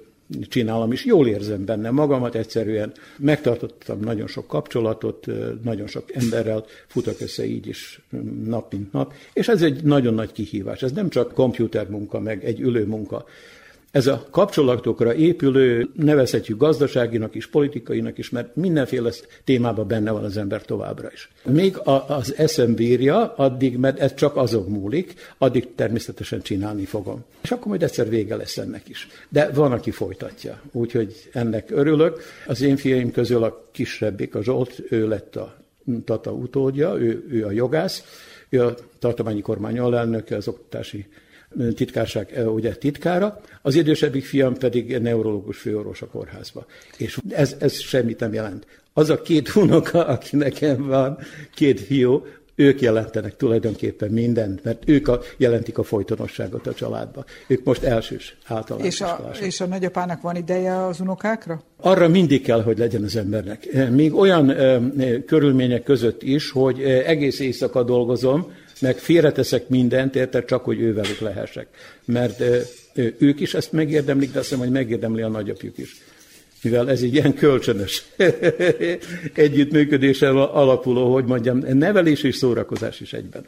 csinálom, és jól érzem benne magamat, egyszerűen megtartottam nagyon sok kapcsolatot, nagyon sok emberrel futok össze így is nap mint nap, és ez egy nagyon nagy kihívás. Ez nem csak komputermunka, meg egy ülő munka. Ez a kapcsolatokra épülő, nevezhetjük gazdaságinak is, politikainak is, mert mindenféle témában benne van az ember továbbra is. Még az eszem bírja, addig, mert ez csak azok múlik, addig természetesen csinálni fogom. És akkor majd egyszer vége lesz ennek is. De van, aki folytatja, úgyhogy ennek örülök. Az én fiaim közül a kisebbik, a Zsolt, ő lett a Tata utódja, ő, ő a jogász, ő a tartományi kormány alelnöke, az oktatási titkárság ugye titkára, az idősebbik fiam pedig neurológus főorvos a kórházba. És ez, ez semmit nem jelent. Az a két unoka, aki nekem van, két fiú, ők jelentenek tulajdonképpen mindent, mert ők a, jelentik a folytonosságot a családba. Ők most elsős általános és a, és a nagyapának van ideje az unokákra? Arra mindig kell, hogy legyen az embernek. Még olyan e, körülmények között is, hogy egész éjszaka dolgozom, meg félreteszek mindent, érted, csak hogy ővelük lehessek. Mert ők is ezt megérdemlik, de azt hiszem, hogy megérdemli a nagyapjuk is. Mivel ez egy ilyen kölcsönös együttműködéssel alapuló, hogy mondjam, nevelés és szórakozás is egyben.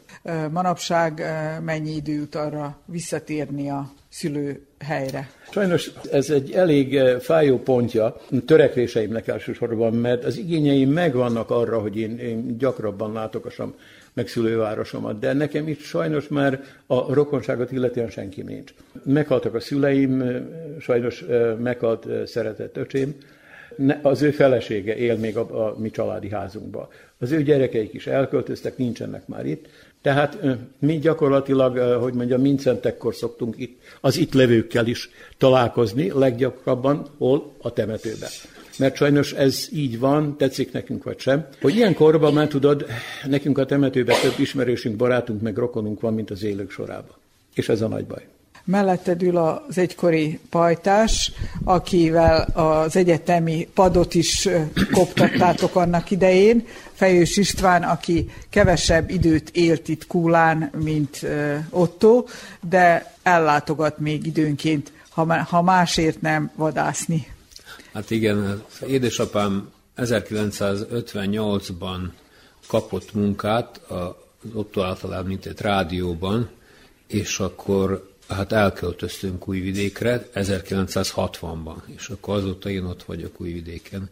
Manapság mennyi idő jut arra visszatérni a szülő helyre? Sajnos ez egy elég fájó pontja törekvéseimnek elsősorban, mert az igényeim megvannak arra, hogy én, én gyakrabban látogassam meg szülővárosomat, de nekem itt sajnos már a rokonságot illetően senki nincs. Meghaltak a szüleim, sajnos meghalt szeretett öcsém, az ő felesége él még a, a mi családi házunkban. Az ő gyerekeik is elköltöztek, nincsenek már itt. Tehát mi gyakorlatilag, hogy mondjam, mincentekkor szoktunk itt, az itt levőkkel is találkozni, leggyakrabban hol a temetőben mert sajnos ez így van, tetszik nekünk vagy sem, hogy ilyen korban már tudod, nekünk a temetőben több ismerősünk, barátunk, meg rokonunk van, mint az élők sorában. És ez a nagy baj. Melletted ül az egykori pajtás, akivel az egyetemi padot is koptattátok annak idején. Fejős István, aki kevesebb időt élt itt Kúlán, mint Otto, de ellátogat még időnként, ha másért nem vadászni. Hát igen, édesapám 1958-ban kapott munkát az Otto által említett rádióban, és akkor hát elköltöztünk Újvidékre 1960-ban, és akkor azóta én ott vagyok Újvidéken.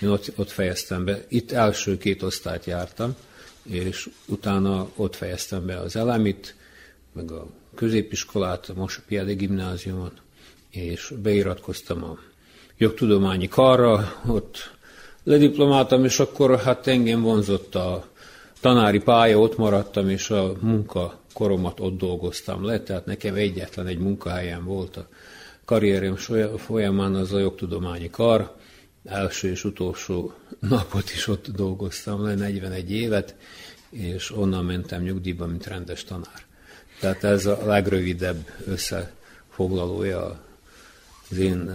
Én ott, ott fejeztem be. Itt első két osztályt jártam, és utána ott fejeztem be az elemit, meg a középiskolát, a Mosopiádi gimnáziumot, és beiratkoztam a jogtudományi karra, ott lediplomáltam, és akkor hát engem vonzott a tanári pálya, ott maradtam, és a munka koromat ott dolgoztam le, tehát nekem egyetlen egy munkahelyem volt a karrierem folyamán az a jogtudományi kar, első és utolsó napot is ott dolgoztam le, 41 évet, és onnan mentem nyugdíjba, mint rendes tanár. Tehát ez a legrövidebb összefoglalója az én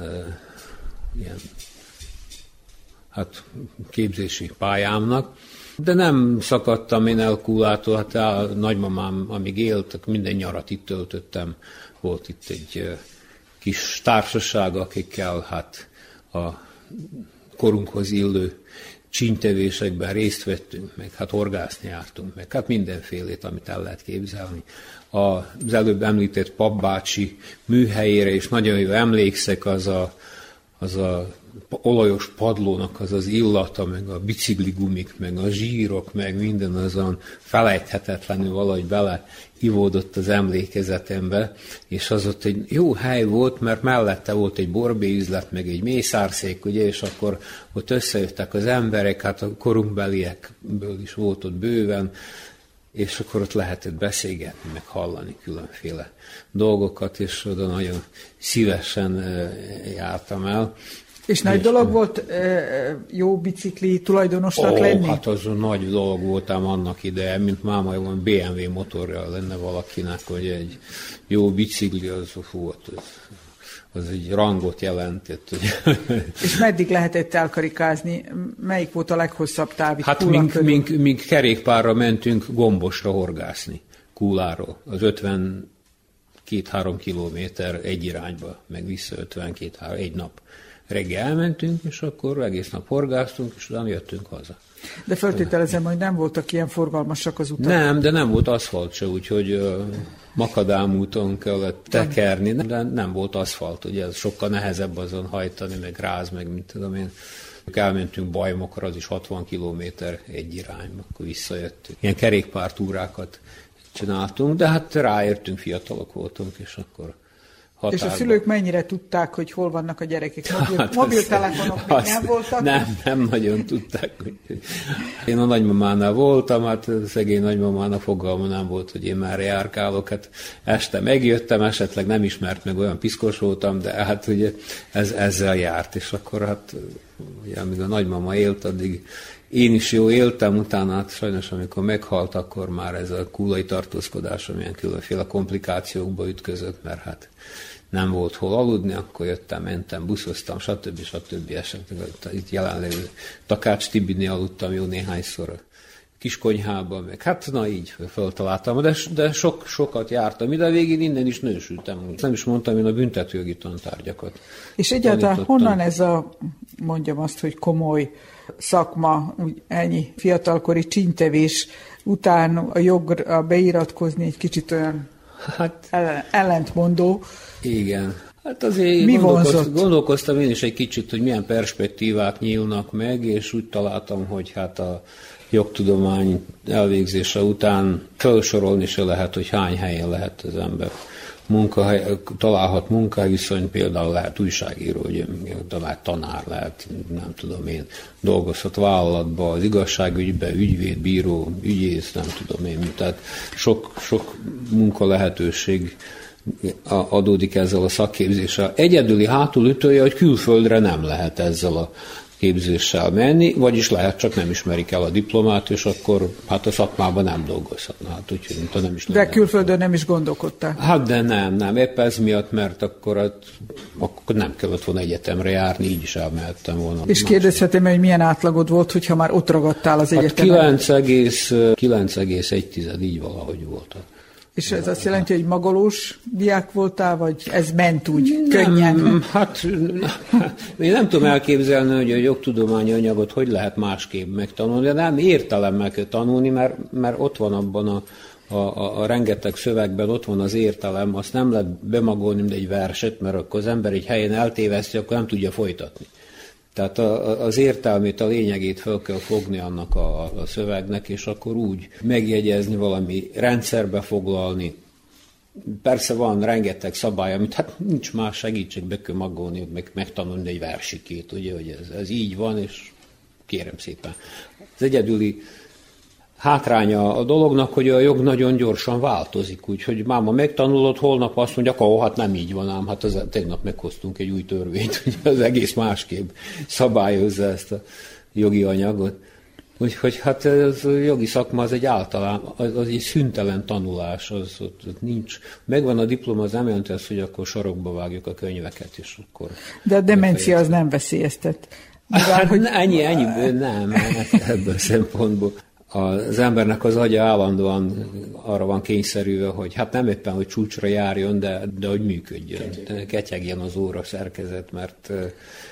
ilyen hát képzési pályámnak, de nem szakadtam én el hát a nagymamám, amíg élt, minden nyarat itt töltöttem, volt itt egy kis társaság, akikkel hát a korunkhoz illő csíntevésekben részt vettünk, meg hát orgászni jártunk, meg hát mindenfélét, amit el lehet képzelni. Az előbb említett papbácsi műhelyére is nagyon jó emlékszek, az a az a olajos padlónak az az illata, meg a bicikligumik, meg a zsírok, meg minden azon felejthetetlenül valahogy bele ivódott az emlékezetembe, és az ott egy jó hely volt, mert mellette volt egy borbé üzlet, meg egy mészárszék, ugye, és akkor ott összejöttek az emberek, hát a korunkbeliekből is volt ott bőven, és akkor ott lehetett beszélgetni, meg hallani különféle dolgokat, és oda nagyon szívesen jártam el. És nagy és dolog volt jó bicikli tulajdonosnak ó, lenni? hát az nagy dolog voltam annak ide, mint máma van BMW motorja lenne valakinek, hogy egy jó bicikli, az fú, az, az egy rangot jelentett. És meddig lehetett elkarikázni? Melyik volt a leghosszabb táv? Hát mink, mink, mink kerékpárra mentünk gombosra horgászni, Kúláról. Az 50 két-három kilométer egy irányba, meg vissza 52 egy nap. Reggel elmentünk, és akkor egész nap horgáztunk, és utána jöttünk haza. De feltételezem, hogy nem voltak ilyen forgalmasak az utak. Nem, de nem volt aszfalt se, úgyhogy makadám úton kellett tekerni, de nem volt aszfalt, ugye ez sokkal nehezebb azon hajtani, meg ráz, meg mint tudom én. Elmentünk Bajmokra, az is 60 kilométer egy irányba, akkor visszajöttünk. Ilyen kerékpártúrákat csináltunk, de hát ráértünk, fiatalok voltunk, és akkor határban. És a szülők mennyire tudták, hogy hol vannak a gyerekek? Mobil, hát mobiltelefonok az, még nem voltak? Nem, nem nagyon tudták. Én a nagymamánál voltam, hát szegény nagymamának fogalma nem volt, hogy én már járkálok. Hát este megjöttem, esetleg nem ismert meg, olyan piszkos voltam, de hát ugye ez, ezzel járt, és akkor hát ugye, amíg a nagymama élt, addig én is jó éltem, utána hát sajnos amikor meghalt, akkor már ez a kúlai tartózkodás, amilyen különféle komplikációkba ütközött, mert hát nem volt hol aludni, akkor jöttem, mentem, buszoztam, stb. stb. esetleg itt jelenlevő Takács Tibinél aludtam jó néhányszor a kis konyhában, meg hát na így föltaláltam, de, de sok, sokat jártam ide, végén innen is nősültem. Nem is mondtam én a büntetőjogi tantárgyakat. És egyáltalán honnan ez a, mondjam azt, hogy komoly szakma, úgy ennyi fiatalkori csintevés után a jogra beiratkozni egy kicsit olyan hát, ellentmondó. Igen. Hát azért Mi gondolkozt, gondolkoztam én is egy kicsit, hogy milyen perspektívák nyílnak meg, és úgy találtam, hogy hát a jogtudomány elvégzése után felsorolni se lehet, hogy hány helyen lehet az ember munkahely, találhat munkaviszony, például lehet újságíró, hogy lehet tanár, lehet, nem tudom én, dolgozhat vállalatba, az igazságügybe, ügyvéd, bíró, ügyész, nem tudom én, tehát sok, sok munka lehetőség adódik ezzel a szakképzéssel. Egyedüli hátulütője, hogy külföldre nem lehet ezzel a képzéssel menni, vagyis lehet, csak nem ismerik el a diplomát, és akkor hát a szakmában nem dolgozhatna. Hát úgyhogy, mint nem is de külföldön nem is gondolkodtál? Hát de nem, nem. Épp ez miatt, mert akkor, hát, akkor nem kellett volna egyetemre járni, így is elmehettem volna. És kérdezhetem, hogy milyen átlagod volt, hogyha már ott ragadtál az hát egyetemen? 9,1 így valahogy volt. És ez azt jelenti, hogy magolós diák voltál, vagy ez ment úgy nem, könnyen? Hát én nem tudom elképzelni, hogy a jogtudományi anyagot hogy lehet másképp megtanulni, de nem értelemmel kell tanulni, mert, mert ott van abban a, a, a, a rengeteg szövegben, ott van az értelem, azt nem lehet bemagolni, mint egy verset, mert akkor az ember egy helyen eltéveszti, akkor nem tudja folytatni. Tehát a, az értelmét, a lényegét fel kell fogni annak a, a szövegnek, és akkor úgy megjegyezni, valami rendszerbe foglalni. Persze van rengeteg szabály, amit hát nincs más segítségbe kell magolni, meg megtanulni egy versikét, ugye, hogy ez, ez így van, és kérem szépen. Az egyedüli hátránya a dolognak, hogy a jog nagyon gyorsan változik, úgyhogy máma megtanulod, holnap azt mondja, ó, hát nem így van ám, hát az, tegnap meghoztunk egy új törvényt, hogy az egész másképp szabályozza ezt a jogi anyagot. Úgyhogy hát ez a jogi szakma az egy általán, az, az egy szüntelen tanulás, az ott, ott nincs. Megvan a diploma, az nem jelenti azt, hogy akkor sarokba vágjuk a könyveket, és akkor... De a demencia az nem veszélyeztet. Mivel, hát hogy... ennyi, ennyi, nem, ebből a szempontból az embernek az agya állandóan arra van kényszerülve, hogy hát nem éppen, hogy csúcsra járjon, de, de hogy működjön. Ketyegjen az óra szerkezet, mert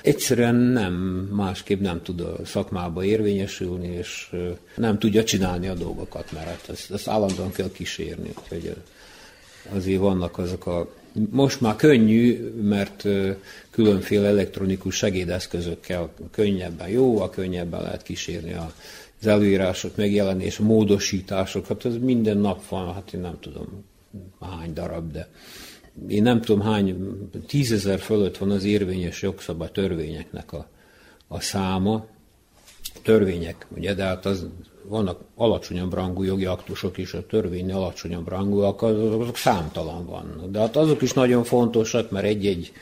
egyszerűen nem, másképp nem tud a szakmába érvényesülni, és nem tudja csinálni a dolgokat, mert hát ezt, ezt állandóan kell kísérni. Úgyhogy azért vannak azok a most már könnyű, mert különféle elektronikus segédeszközökkel könnyebben, jóval könnyebben lehet kísérni a az előírások megjelenés, módosítások, hát ez minden nap van, hát én nem tudom hány darab, de én nem tudom hány, tízezer fölött van az érvényes jogszabály törvényeknek a, a száma. Törvények, ugye, de hát az, vannak alacsonyabb rangú jogi aktusok is, a törvény alacsonyabb rangúak, azok, azok számtalan vannak. De hát azok is nagyon fontosak, mert egy-egy,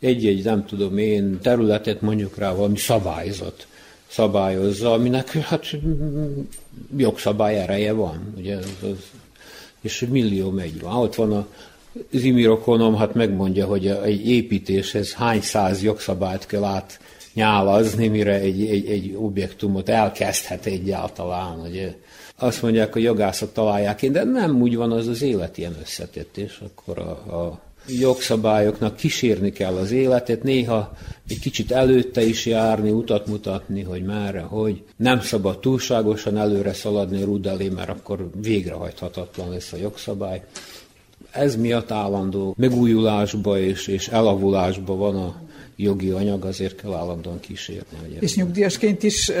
egy-egy nem tudom én, területet mondjuk rá valami szabályzat szabályozza, aminek hát jogszabály ereje van. Ugye, az, az, és millió megy van. Ott van a, az imirokonom, hát megmondja, hogy egy építéshez hány száz jogszabályt kell át nyálazni, mire egy, egy, egy objektumot elkezdhet egyáltalán. Ugye. azt mondják, hogy jogászok találják ki, de nem úgy van az az élet ilyen összetett, és akkor a, a jogszabályoknak kísérni kell az életet, néha egy kicsit előtte is járni, utat mutatni, hogy merre, hogy nem szabad túlságosan előre szaladni rúd elé, mert akkor végrehajthatatlan lesz a jogszabály. Ez miatt állandó megújulásba és, és elavulásba van a, jogi anyag, azért kell állandóan kísérni. Hogy és nyugdíjasként is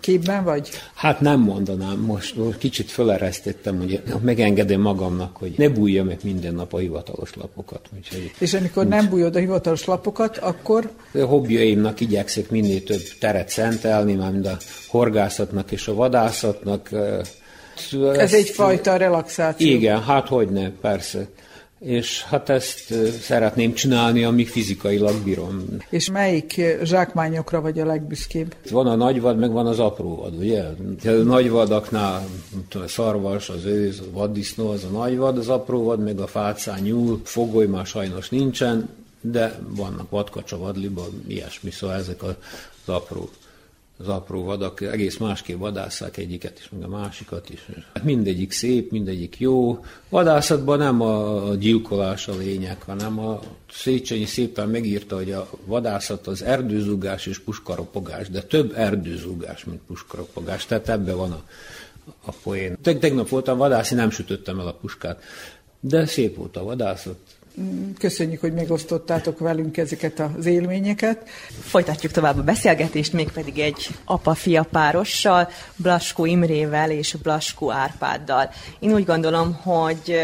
képben vagy? Hát nem mondanám, most kicsit feleresztettem, hogy megengedem magamnak, hogy ne bújja meg minden nap a hivatalos lapokat. Úgyhogy, és amikor úgy, nem bújod a hivatalos lapokat, akkor? A hobbiaimnak igyekszek minél több teret szentelni, már mind a horgászatnak és a vadászatnak. Ez, ez egyfajta relaxáció. Igen, hát hogy ne, persze és hát ezt szeretném csinálni, amíg fizikailag bírom. És melyik zsákmányokra vagy a legbüszkébb? Van a nagyvad, meg van az apróvad, ugye? A nagyvadaknál a szarvas, az őz, a vaddisznó, az a nagyvad, az apróvad, meg a fácán nyúl, fogoly már sajnos nincsen, de vannak vadkacsa, vadliba, ilyesmi, szóval ezek az apró az apró vadak egész másképp vadásszák egyiket is, meg a másikat is. Hát mindegyik szép, mindegyik jó. Vadászatban nem a gyilkolás a lényeg, hanem a Széchenyi szépen megírta, hogy a vadászat az erdőzugás és puskaropogás, de több erdőzugás, mint puskaropogás. Tehát ebbe van a, a poén. Tegnap voltam vadászni, nem sütöttem el a puskát, de szép volt a vadászat, Köszönjük, hogy megosztottátok velünk ezeket az élményeket. Folytatjuk tovább a beszélgetést, mégpedig egy apa-fia párossal, Blaskó Imrével és Blaskó Árpáddal. Én úgy gondolom, hogy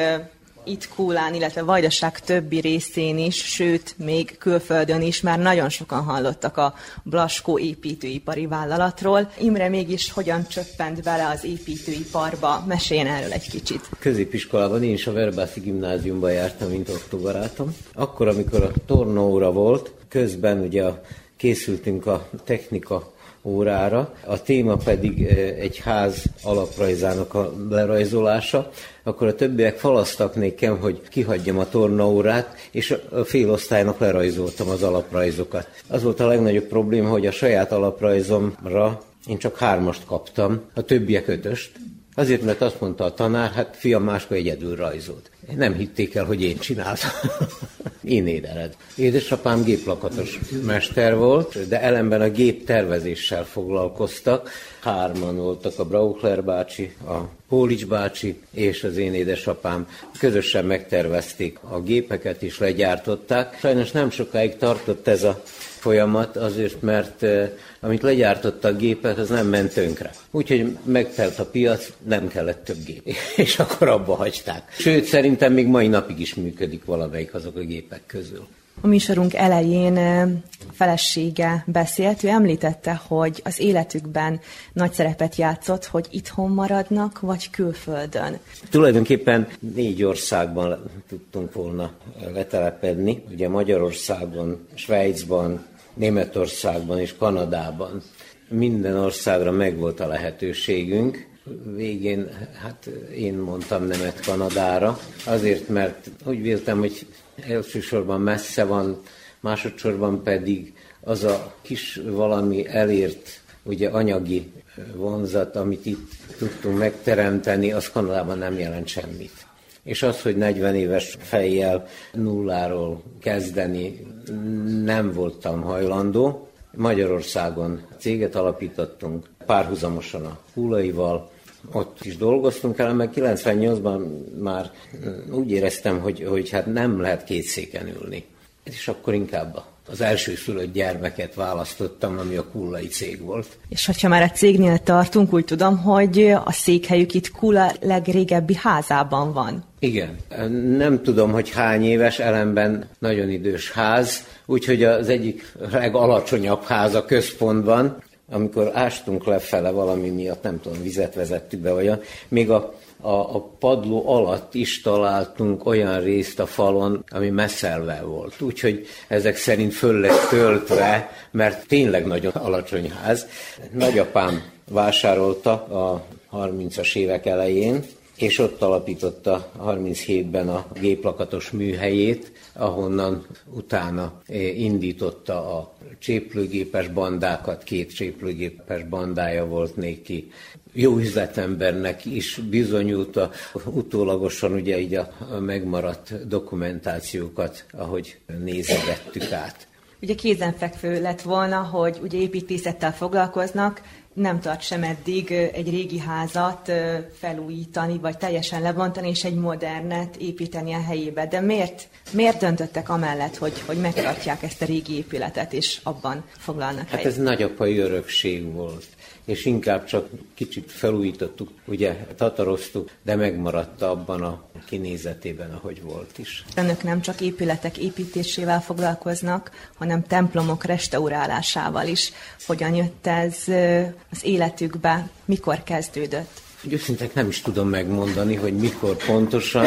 itt Kúlán, illetve Vajdaság többi részén is, sőt, még külföldön is már nagyon sokan hallottak a Blaskó építőipari vállalatról. Imre mégis hogyan csöppent bele az építőiparba? Meséljen erről egy kicsit. Középiskolában én is a Verbászi gimnáziumba jártam, mint októbarátom. Akkor, amikor a tornóra volt, közben ugye készültünk a technika órára, a téma pedig egy ház alaprajzának a lerajzolása, akkor a többiek falasztak nekem, hogy kihagyjam a tornaórát, és a félosztálynak lerajzoltam az alaprajzokat. Az volt a legnagyobb probléma, hogy a saját alaprajzomra én csak hármast kaptam, a többiek ötöst, Azért, mert azt mondta a tanár, hát fiam máskor egyedül rajzolt. Nem hitték el, hogy én csináltam. én édeled. Édesapám géplakatos mester volt, de ellenben a gép tervezéssel foglalkoztak. Hárman voltak a Brauchler bácsi, a Pólics bácsi és az én édesapám. Közösen megtervezték a gépeket és legyártották. Sajnos nem sokáig tartott ez a folyamat, azért, mert amit legyártotta a gépet, az nem ment tönkre. Úgyhogy megtelt a piac, nem kellett több gép, és akkor abba hagyták. Sőt, szerintem még mai napig is működik valamelyik azok a gépek közül. A műsorunk elején felesége beszélt, ő említette, hogy az életükben nagy szerepet játszott, hogy itthon maradnak, vagy külföldön. Tulajdonképpen négy országban tudtunk volna letelepedni, ugye Magyarországon, Svájcban, Németországban és Kanadában. Minden országra megvolt a lehetőségünk. Végén, hát én mondtam nemet Kanadára, azért, mert úgy véltem, hogy elsősorban messze van, másodszorban pedig az a kis valami elért, ugye anyagi vonzat, amit itt tudtunk megteremteni, az Kanadában nem jelent semmit és az, hogy 40 éves fejjel nulláról kezdeni nem voltam hajlandó. Magyarországon céget alapítottunk, párhuzamosan a Hulaival, ott is dolgoztunk el, meg 98-ban már úgy éreztem, hogy, hogy hát nem lehet két széken ülni. És akkor inkább a az első szülött gyermeket választottam, ami a Kullai cég volt. És hogyha már a cégnél tartunk, úgy tudom, hogy a székhelyük itt Kula legrégebbi házában van. Igen. Nem tudom, hogy hány éves, ellenben nagyon idős ház, úgyhogy az egyik legalacsonyabb ház a központban, amikor ástunk lefele valami miatt, nem tudom, vizet vezettük be, olyan, még a a, a padló alatt is találtunk olyan részt a falon, ami messzelve volt. Úgyhogy ezek szerint föl lett töltve, mert tényleg nagyon alacsony ház. Nagyapám vásárolta a 30-as évek elején, és ott alapította 37-ben a géplakatos műhelyét, ahonnan utána indította a cséplőgépes bandákat, két cséplőgépes bandája volt néki. Jó üzletembernek is bizonyult a, utólagosan ugye így a megmaradt dokumentációkat, ahogy nézegettük át. Ugye kézenfekvő lett volna, hogy ugye építészettel foglalkoznak, nem tart sem eddig egy régi házat felújítani, vagy teljesen lebontani, és egy modernet építeni a helyébe. De miért, miért döntöttek amellett, hogy, hogy megtartják ezt a régi épületet, és abban foglalnak Hát ez nagyapai örökség volt és inkább csak kicsit felújítottuk, ugye tataroztuk, de megmaradt abban a kinézetében, ahogy volt is. Önök nem csak épületek építésével foglalkoznak, hanem templomok restaurálásával is. Hogyan jött ez az életükbe, mikor kezdődött? Őszintek nem is tudom megmondani, hogy mikor pontosan,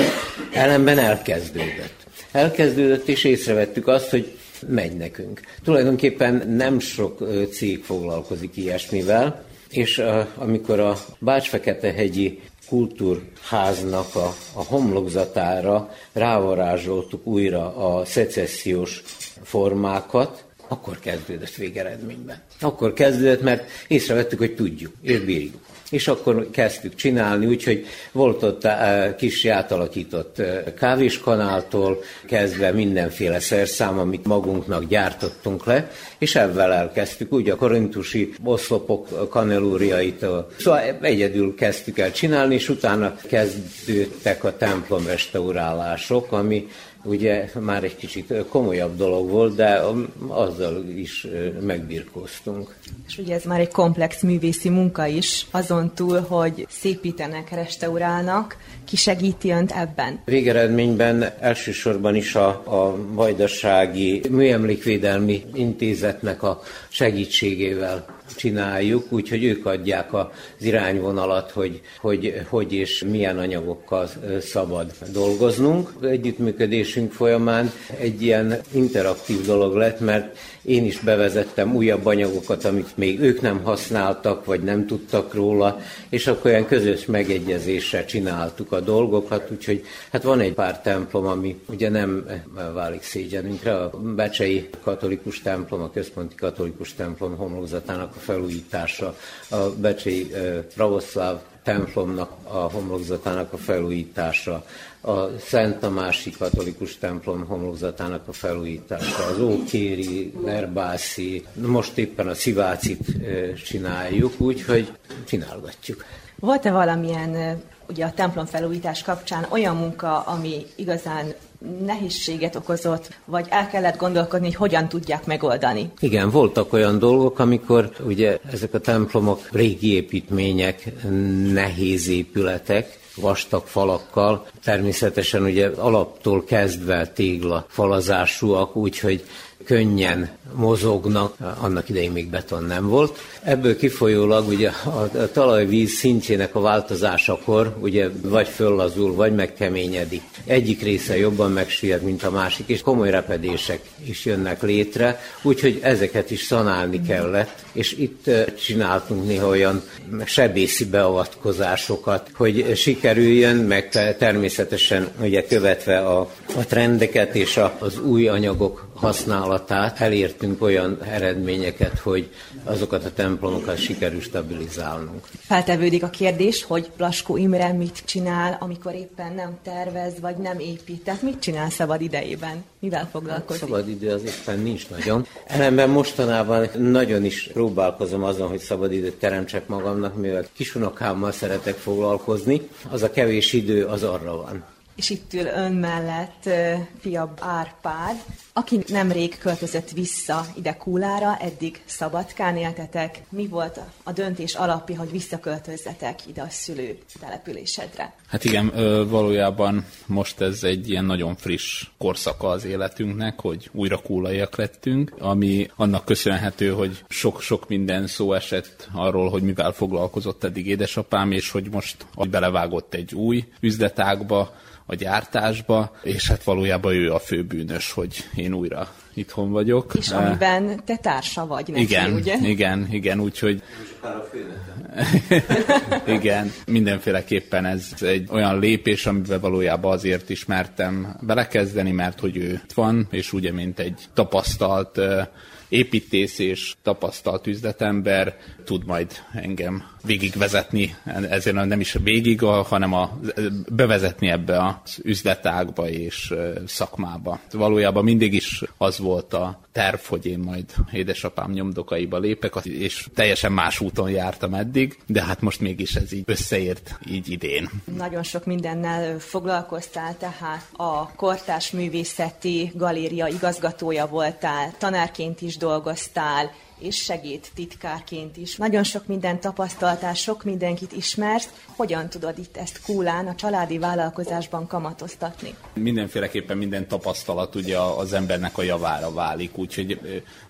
ellenben elkezdődött. Elkezdődött, és észrevettük azt, hogy megy nekünk. Tulajdonképpen nem sok cég foglalkozik ilyesmivel, és amikor a Bács-Fekete-hegyi kultúrháznak a, a homlokzatára rávarázsoltuk újra a szecessziós formákat, akkor kezdődött végeredményben. Akkor kezdődött, mert észrevettük, hogy tudjuk, és bírjuk és akkor kezdtük csinálni, úgyhogy volt ott eh, kis átalakított eh, kávéskanáltól kezdve mindenféle szerszám, amit magunknak gyártottunk le, és ebben elkezdtük, úgy a korintusi oszlopok kanelúriait, szóval egyedül kezdtük el csinálni, és utána kezdődtek a templom restaurálások, ami ugye már egy kicsit komolyabb dolog volt, de azzal is megbirkóztunk. És ugye ez már egy komplex művészi munka is, azon túl, hogy szépítenek, restaurálnak, ki segíti önt ebben? Végeredményben elsősorban is a, a Vajdasági Műemlékvédelmi Intézetnek a segítségével csináljuk, úgyhogy ők adják az irányvonalat, hogy, hogy hogy és milyen anyagokkal szabad dolgoznunk. Együttműködésünk folyamán egy ilyen interaktív dolog lett, mert én is bevezettem újabb anyagokat, amit még ők nem használtak, vagy nem tudtak róla, és akkor olyan közös megegyezéssel csináltuk a dolgokat, úgyhogy hát van egy pár templom, ami ugye nem válik szégyenünkre. A Becsei katolikus templom, a központi katolikus templom homlokzatának a felújítása, a Becsei pravoszláv templomnak a homlokzatának a felújítása, a Szent Tamási katolikus templom homlokzatának a felújítása, az Ókéri, Verbászi, most éppen a Szivácit csináljuk, úgyhogy csinálgatjuk. Volt-e valamilyen ugye a templom felújítás kapcsán olyan munka, ami igazán nehézséget okozott, vagy el kellett gondolkodni, hogy hogyan tudják megoldani? Igen, voltak olyan dolgok, amikor ugye ezek a templomok régi építmények, nehéz épületek, vastag falakkal, természetesen ugye alaptól kezdve tégla falazásúak, úgyhogy könnyen mozognak, annak idején még beton nem volt. Ebből kifolyólag ugye a talajvíz szintjének a változásakor ugye vagy föllazul, vagy megkeményedik. Egyik része jobban megsüllyed, mint a másik, és komoly repedések is jönnek létre, úgyhogy ezeket is szanálni kellett, és itt csináltunk néha olyan sebészi beavatkozásokat, hogy sikerüljön, meg természetesen ugye követve a, a trendeket és az új anyagok használatát elértünk olyan eredményeket, hogy azokat a templomokat sikerül stabilizálnunk. Feltevődik a kérdés, hogy Plaskó Imre mit csinál, amikor éppen nem tervez, vagy nem épít. Tehát mit csinál szabad idejében? Mivel foglalkozik? Hát szabad idő az éppen nincs nagyon. Ellenben mostanában nagyon is próbálkozom azon, hogy szabad időt teremtsek magamnak, mivel kisunokámmal szeretek foglalkozni. Az a kevés idő az arra van és itt ül ön mellett fia Árpád, aki nemrég költözött vissza ide Kúlára, eddig Szabadkán éltetek. Mi volt a döntés alapja, hogy visszaköltözzetek ide a szülő településedre? Hát igen, valójában most ez egy ilyen nagyon friss korszaka az életünknek, hogy újra kúlaiak lettünk, ami annak köszönhető, hogy sok-sok minden szó esett arról, hogy mivel foglalkozott eddig édesapám, és hogy most belevágott egy új üzletágba, a gyártásba, és hát valójában ő a fő bűnös, hogy én újra itthon vagyok. És amiben te társa vagy neki, igen, ugye? Igen, igen, úgyhogy... igen, mindenféleképpen ez egy olyan lépés, amiben valójában azért ismertem belekezdeni, mert hogy ő van, és ugye mint egy tapasztalt építész és tapasztalt üzletember tud majd engem végigvezetni, ezért nem is végig, hanem a, bevezetni ebbe az üzletágba és szakmába. Valójában mindig is az volt a terv, hogy én majd édesapám nyomdokaiba lépek, és teljesen más úton jártam eddig, de hát most mégis ez így összeért így idén. Nagyon sok mindennel foglalkoztál, tehát a Kortás Művészeti Galéria igazgatója voltál, tanárként is dolgoztál, és segít titkárként is. Nagyon sok mindent tapasztaltál, sok mindenkit ismersz. Hogyan tudod itt ezt kúlán a családi vállalkozásban kamatoztatni? Mindenféleképpen minden tapasztalat ugye az embernek a javára válik, úgyhogy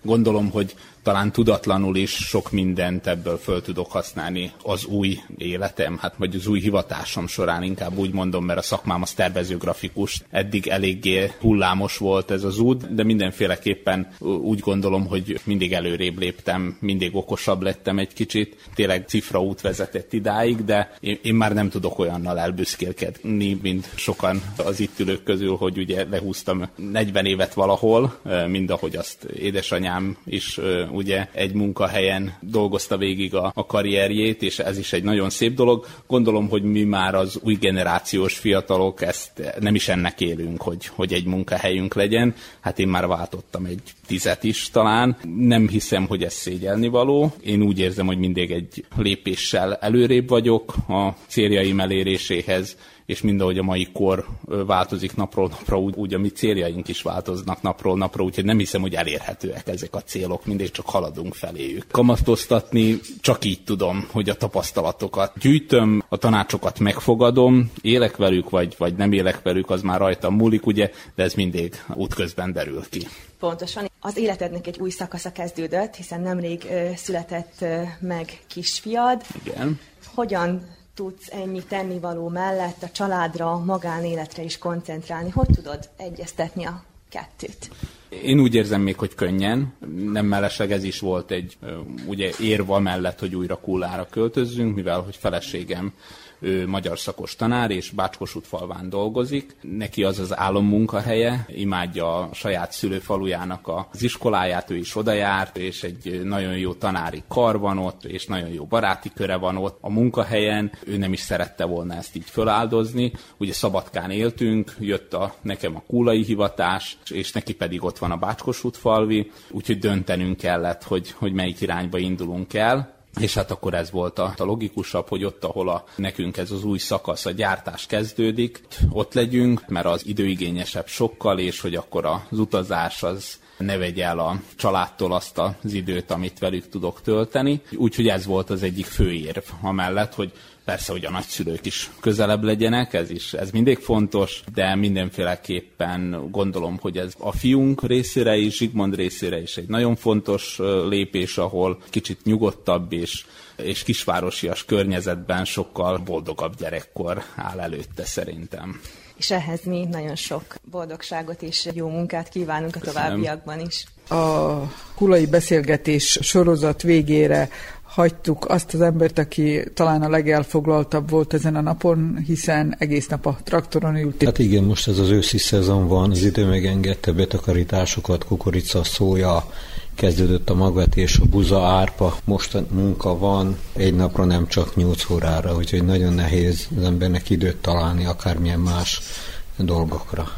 gondolom, hogy talán tudatlanul is sok mindent ebből föl tudok használni az új életem, hát vagy az új hivatásom során inkább úgy mondom, mert a szakmám az tervezőgrafikus. Eddig eléggé hullámos volt ez az út, de mindenféleképpen úgy gondolom, hogy mindig előrébb léptem, mindig okosabb lettem egy kicsit. Tényleg cifra út vezetett idáig, de én, én már nem tudok olyannal elbüszkélkedni, mint sokan az itt ülők közül, hogy ugye lehúztam 40 évet valahol, mind ahogy azt édesanyám is ugye egy munkahelyen dolgozta végig a, a karrierjét, és ez is egy nagyon szép dolog. Gondolom, hogy mi már az új generációs fiatalok ezt nem is ennek élünk, hogy, hogy egy munkahelyünk legyen. Hát én már váltottam egy tizet is talán. Nem hiszem, hogy ez szégyelni való. Én úgy érzem, hogy mindig egy lépéssel előrébb vagyok a céljaim eléréséhez és mindahogy a mai kor változik napról napra, úgy, úgy a mi céljaink is változnak napról napra, úgyhogy nem hiszem, hogy elérhetőek ezek a célok, mindig csak haladunk feléjük. Kamatoztatni csak így tudom, hogy a tapasztalatokat gyűjtöm, a tanácsokat megfogadom, élek velük, vagy, vagy nem élek velük, az már rajtam múlik, ugye, de ez mindig útközben derül ki. Pontosan. Az életednek egy új szakasza kezdődött, hiszen nemrég ö, született ö, meg kisfiad. Igen. Hogyan tudsz ennyi tennivaló mellett a családra, magánéletre is koncentrálni? Hogy tudod egyeztetni a kettőt? Én úgy érzem még, hogy könnyen. Nem mellesleg ez is volt egy ugye érva mellett, hogy újra kullára költözzünk, mivel hogy feleségem ő magyar szakos tanár, és Bácskosút falván dolgozik. Neki az az álommunkahelye, imádja a saját szülőfalujának az iskoláját, ő is oda járt, és egy nagyon jó tanári kar van ott, és nagyon jó baráti köre van ott a munkahelyen. Ő nem is szerette volna ezt így föláldozni. Ugye Szabadkán éltünk, jött a, nekem a kúlai hivatás, és neki pedig ott van a Bácskosút falvi, úgyhogy döntenünk kellett, hogy, hogy melyik irányba indulunk el és hát akkor ez volt a, a logikusabb, hogy ott, ahol a, nekünk ez az új szakasz, a gyártás kezdődik, ott legyünk, mert az időigényesebb sokkal, és hogy akkor az utazás az ne vegye el a családtól azt az időt, amit velük tudok tölteni. Úgyhogy ez volt az egyik fő érv, amellett, hogy Persze, hogy a nagyszülők is közelebb legyenek, ez is ez mindig fontos, de mindenféleképpen gondolom, hogy ez a fiunk részére is, Zsigmond részére is egy nagyon fontos lépés, ahol kicsit nyugodtabb és és kisvárosias környezetben sokkal boldogabb gyerekkor áll előtte szerintem és ehhez mi nagyon sok boldogságot és jó munkát kívánunk a továbbiakban is. A kulai beszélgetés sorozat végére hagytuk azt az embert, aki talán a legelfoglaltabb volt ezen a napon, hiszen egész nap a traktoron ült. Hát igen, most ez az őszi szezon van, az idő megengedte betakarításokat, kukorica, szója, kezdődött a magvetés, a buza, árpa, most munka van, egy napra nem csak 8 órára, úgyhogy nagyon nehéz az embernek időt találni akármilyen más dolgokra.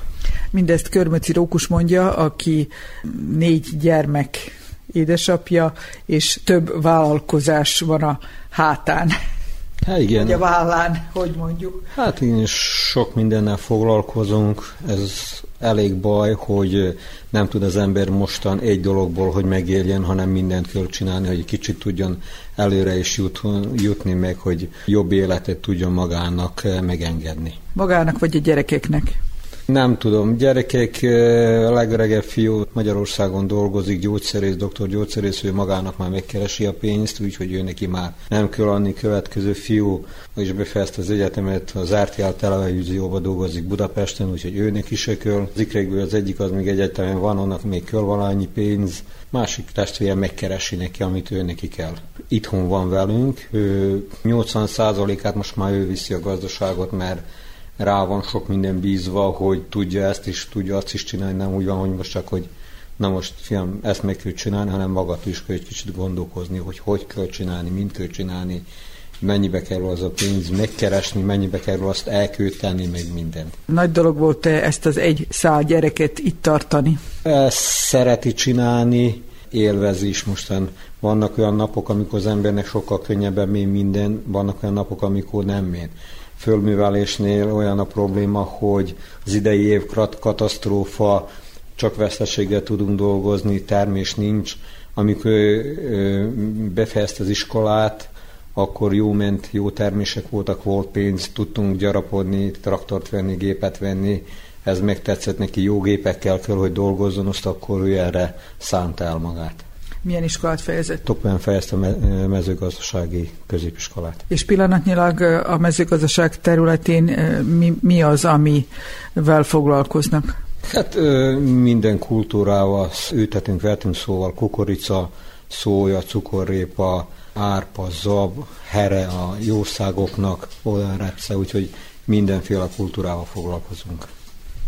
Mindezt Körmöci Rókus mondja, aki négy gyermek édesapja, és több vállalkozás van a hátán. Hát igen. Vagy a vállán, hogy mondjuk. Hát igen, sok mindennel foglalkozunk. Ez elég baj, hogy nem tud az ember mostan egy dologból, hogy megéljen, hanem mindent kell csinálni, hogy kicsit tudjon előre is jut, jutni, meg hogy jobb életet tudjon magának megengedni. Magának vagy a gyerekeknek? Nem tudom, gyerekek, a legöregebb fiú Magyarországon dolgozik, gyógyszerész, doktor gyógyszerész, ő magának már megkeresi a pénzt, úgyhogy ő neki már nem kell annyi következő fiú, és befejezte az egyetemet, az RTL televízióban dolgozik Budapesten, úgyhogy ő neki se kell. Az ikrekből az egyik az még egyetemen van, annak még kell valannyi pénz, másik testvére megkeresi neki, amit ő neki kell. Itthon van velünk, ő 80%-át most már ő viszi a gazdaságot, mert rá van sok minden bízva, hogy tudja ezt is, tudja azt is csinálni, nem úgy van, hogy most csak, hogy na most fiam, ezt meg kell csinálni, hanem magad is kell egy kicsit gondolkozni, hogy hogy kell csinálni, mint kell csinálni, mennyibe kerül az a pénz megkeresni, mennyibe kerül azt elkölteni, meg mindent. Nagy dolog volt -e ezt az egy szál gyereket itt tartani? Ezt szereti csinálni, élvezi is mostan. Vannak olyan napok, amikor az embernek sokkal könnyebben mély minden, vannak olyan napok, amikor nem mély fölművelésnél olyan a probléma, hogy az idei év katasztrófa, csak veszteséggel tudunk dolgozni, termés nincs. Amikor befejezte az iskolát, akkor jó ment, jó termések voltak, volt pénz, tudtunk gyarapodni, traktort venni, gépet venni, ez megtetszett neki, jó gépekkel kell, hogy dolgozzon, azt akkor ő erre szánta el magát. Milyen iskolát fejezett? Toppen fejezte a mezőgazdasági középiskolát. És pillanatnyilag a mezőgazdaság területén mi, mi az, amivel foglalkoznak? Hát minden kultúrával ültetünk, vetünk szóval kukorica, szója, cukorrépa, árpa, zab, here a jószágoknak, olyan repsze, úgyhogy mindenféle kultúrával foglalkozunk.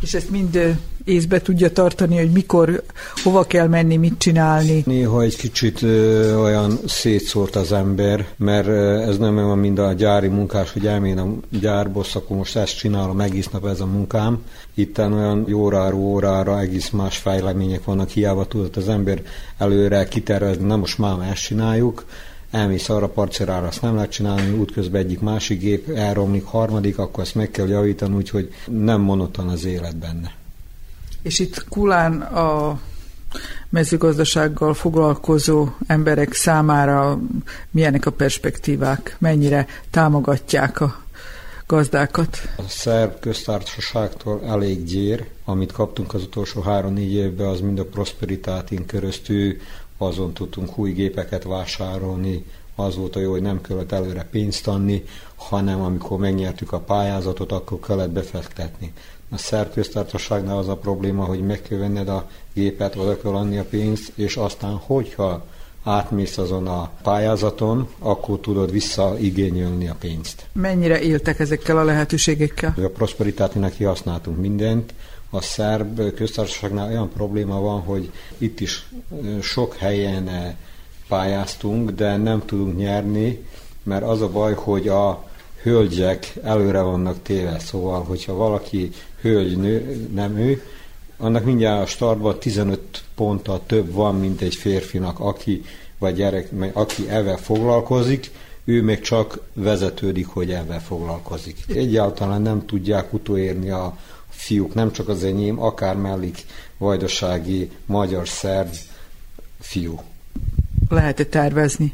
És ezt mind észbe tudja tartani, hogy mikor, hova kell menni, mit csinálni? Néha egy kicsit ö, olyan szétszórt az ember, mert ez nem olyan, mind a gyári munkás, hogy elmén a gyárból, akkor most ezt csinálom, egész nap ez a munkám. Itt olyan óráról órára egész más fejlemények vannak, hiába tudott az ember előre kitervezni, nem most már ezt csináljuk, elmész arra parcelára, azt nem lehet csinálni, útközben egyik másik gép elromlik, harmadik, akkor ezt meg kell javítani, úgyhogy nem monoton az élet benne. És itt Kulán a mezőgazdasággal foglalkozó emberek számára milyenek a perspektívák, mennyire támogatják a gazdákat? A szerb köztársaságtól elég gyér, amit kaptunk az utolsó három-négy évben, az mind a prosperitátin keresztül azon tudtunk új gépeket vásárolni, az volt a jó, hogy nem kellett előre pénzt adni, hanem amikor megnyertük a pályázatot, akkor kellett befektetni. A szerköztársaságnál az a probléma, hogy meg kell venned a gépet, oda kell adni a pénzt, és aztán hogyha átmész azon a pályázaton, akkor tudod visszaigényelni a pénzt. Mennyire éltek ezekkel a lehetőségekkel? A prosperitátinak kihasználtunk mindent, a szerb köztársaságnál olyan probléma van, hogy itt is sok helyen pályáztunk, de nem tudunk nyerni, mert az a baj, hogy a hölgyek előre vannak téve, szóval, hogyha valaki hölgy, nő, nem ő, annak mindjárt a startban 15 ponttal több van, mint egy férfinak, aki, vagy gyerek, aki ebben foglalkozik, ő még csak vezetődik, hogy ebben foglalkozik. Egyáltalán nem tudják utolérni a, fiúk, nem csak az enyém, akár mellik vajdasági magyar szerb fiú. Lehet-e tervezni?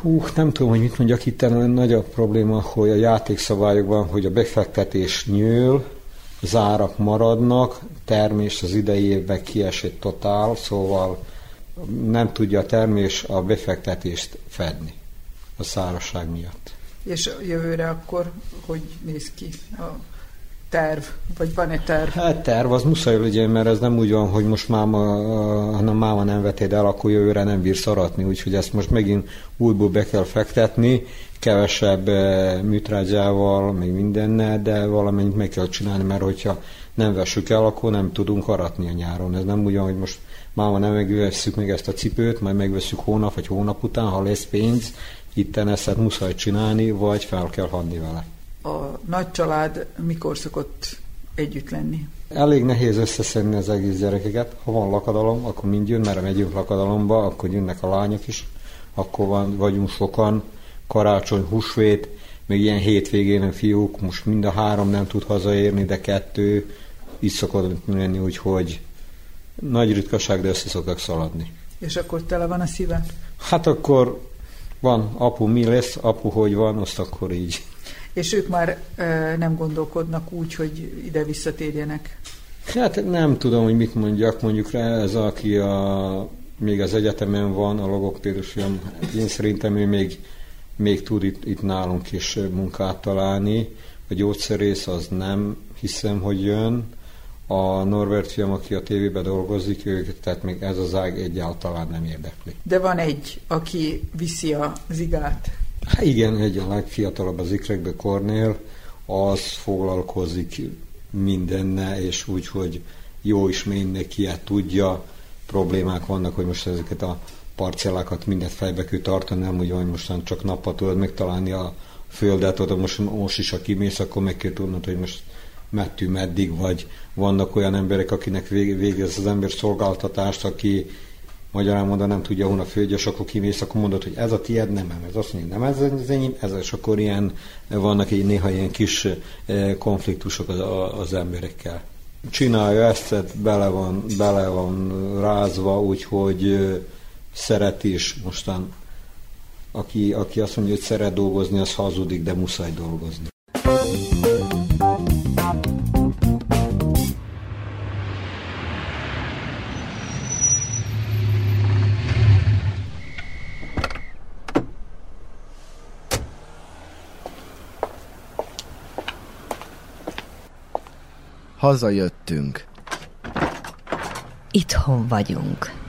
Hú, nem tudom, hogy mit mondjak itt, nagy a probléma, hogy a játékszabályokban, hogy a befektetés nyíl, zárak maradnak, termés az idei évben kiesett totál, szóval nem tudja a termés a befektetést fedni a szárazság miatt. És jövőre akkor hogy néz ki a terv, vagy van egy terv? Hát terv, az muszáj legyen, mert ez nem úgy van, hogy most máma, hanem máma nem vetéd el, akkor jövőre nem bír aratni, úgyhogy ezt most megint újból be kell fektetni, kevesebb eh, műtrágyával, még mindennel, de valamennyit meg kell csinálni, mert hogyha nem vessük el, akkor nem tudunk aratni a nyáron. Ez nem úgy, hogy most máma nem megvesszük meg ezt a cipőt, majd megveszünk hónap vagy hónap után, ha lesz pénz, itten ezt muszáj csinálni, vagy fel kell hadni vele a nagy család mikor szokott együtt lenni? Elég nehéz összeszedni az egész gyerekeket. Ha van lakadalom, akkor mind jön, mert megyünk lakadalomba, akkor jönnek a lányok is, akkor van, vagyunk sokan, karácsony, húsvét, még ilyen hétvégén a fiúk, most mind a három nem tud hazaérni, de kettő, így szokott menni, úgyhogy nagy ritkaság, de össze szoktak szaladni. És akkor tele van a szíve? Hát akkor van, apu mi lesz, apu hogy van, azt akkor így és ők már nem gondolkodnak úgy, hogy ide visszatérjenek. Hát nem tudom, hogy mit mondjak mondjuk rá, ez aki a, még az egyetemen van, a logopédus fiam, én szerintem ő még, még tud itt, itt nálunk is munkát találni, a gyógyszerész az nem hiszem, hogy jön, a Norbert fiam, aki a tévében dolgozik, ők, tehát még ez az ág egyáltalán nem érdekli. De van egy, aki viszi a zigát. Hát igen, egy a legfiatalabb az ikrekbe, Kornél, az foglalkozik mindenne, és úgy, hogy jó is mindenki tudja, problémák vannak, hogy most ezeket a parcellákat mindet fejbe kell tartani, nem úgy, hogy mostan csak nappal tudod megtalálni a földet, oda most, most is, ha kimész, akkor meg kell tudnod, hogy most mettünk meddig, vagy. Vannak olyan emberek, akinek végez az ember szolgáltatást, aki magyarán mondva nem tudja, földje, és akkor kimész, akkor mondod, hogy ez a tied, nem, nem, ez azt mondja, nem ez az enyém, ez, és akkor ilyen, vannak egy néha ilyen kis eh, konfliktusok az, az emberekkel. Csinálja ezt, bele van, bele van rázva, úgyhogy eh, szeret is mostan. Aki, aki azt mondja, hogy szeret dolgozni, az hazudik, de muszáj dolgozni. Hazajöttünk. Itthon vagyunk.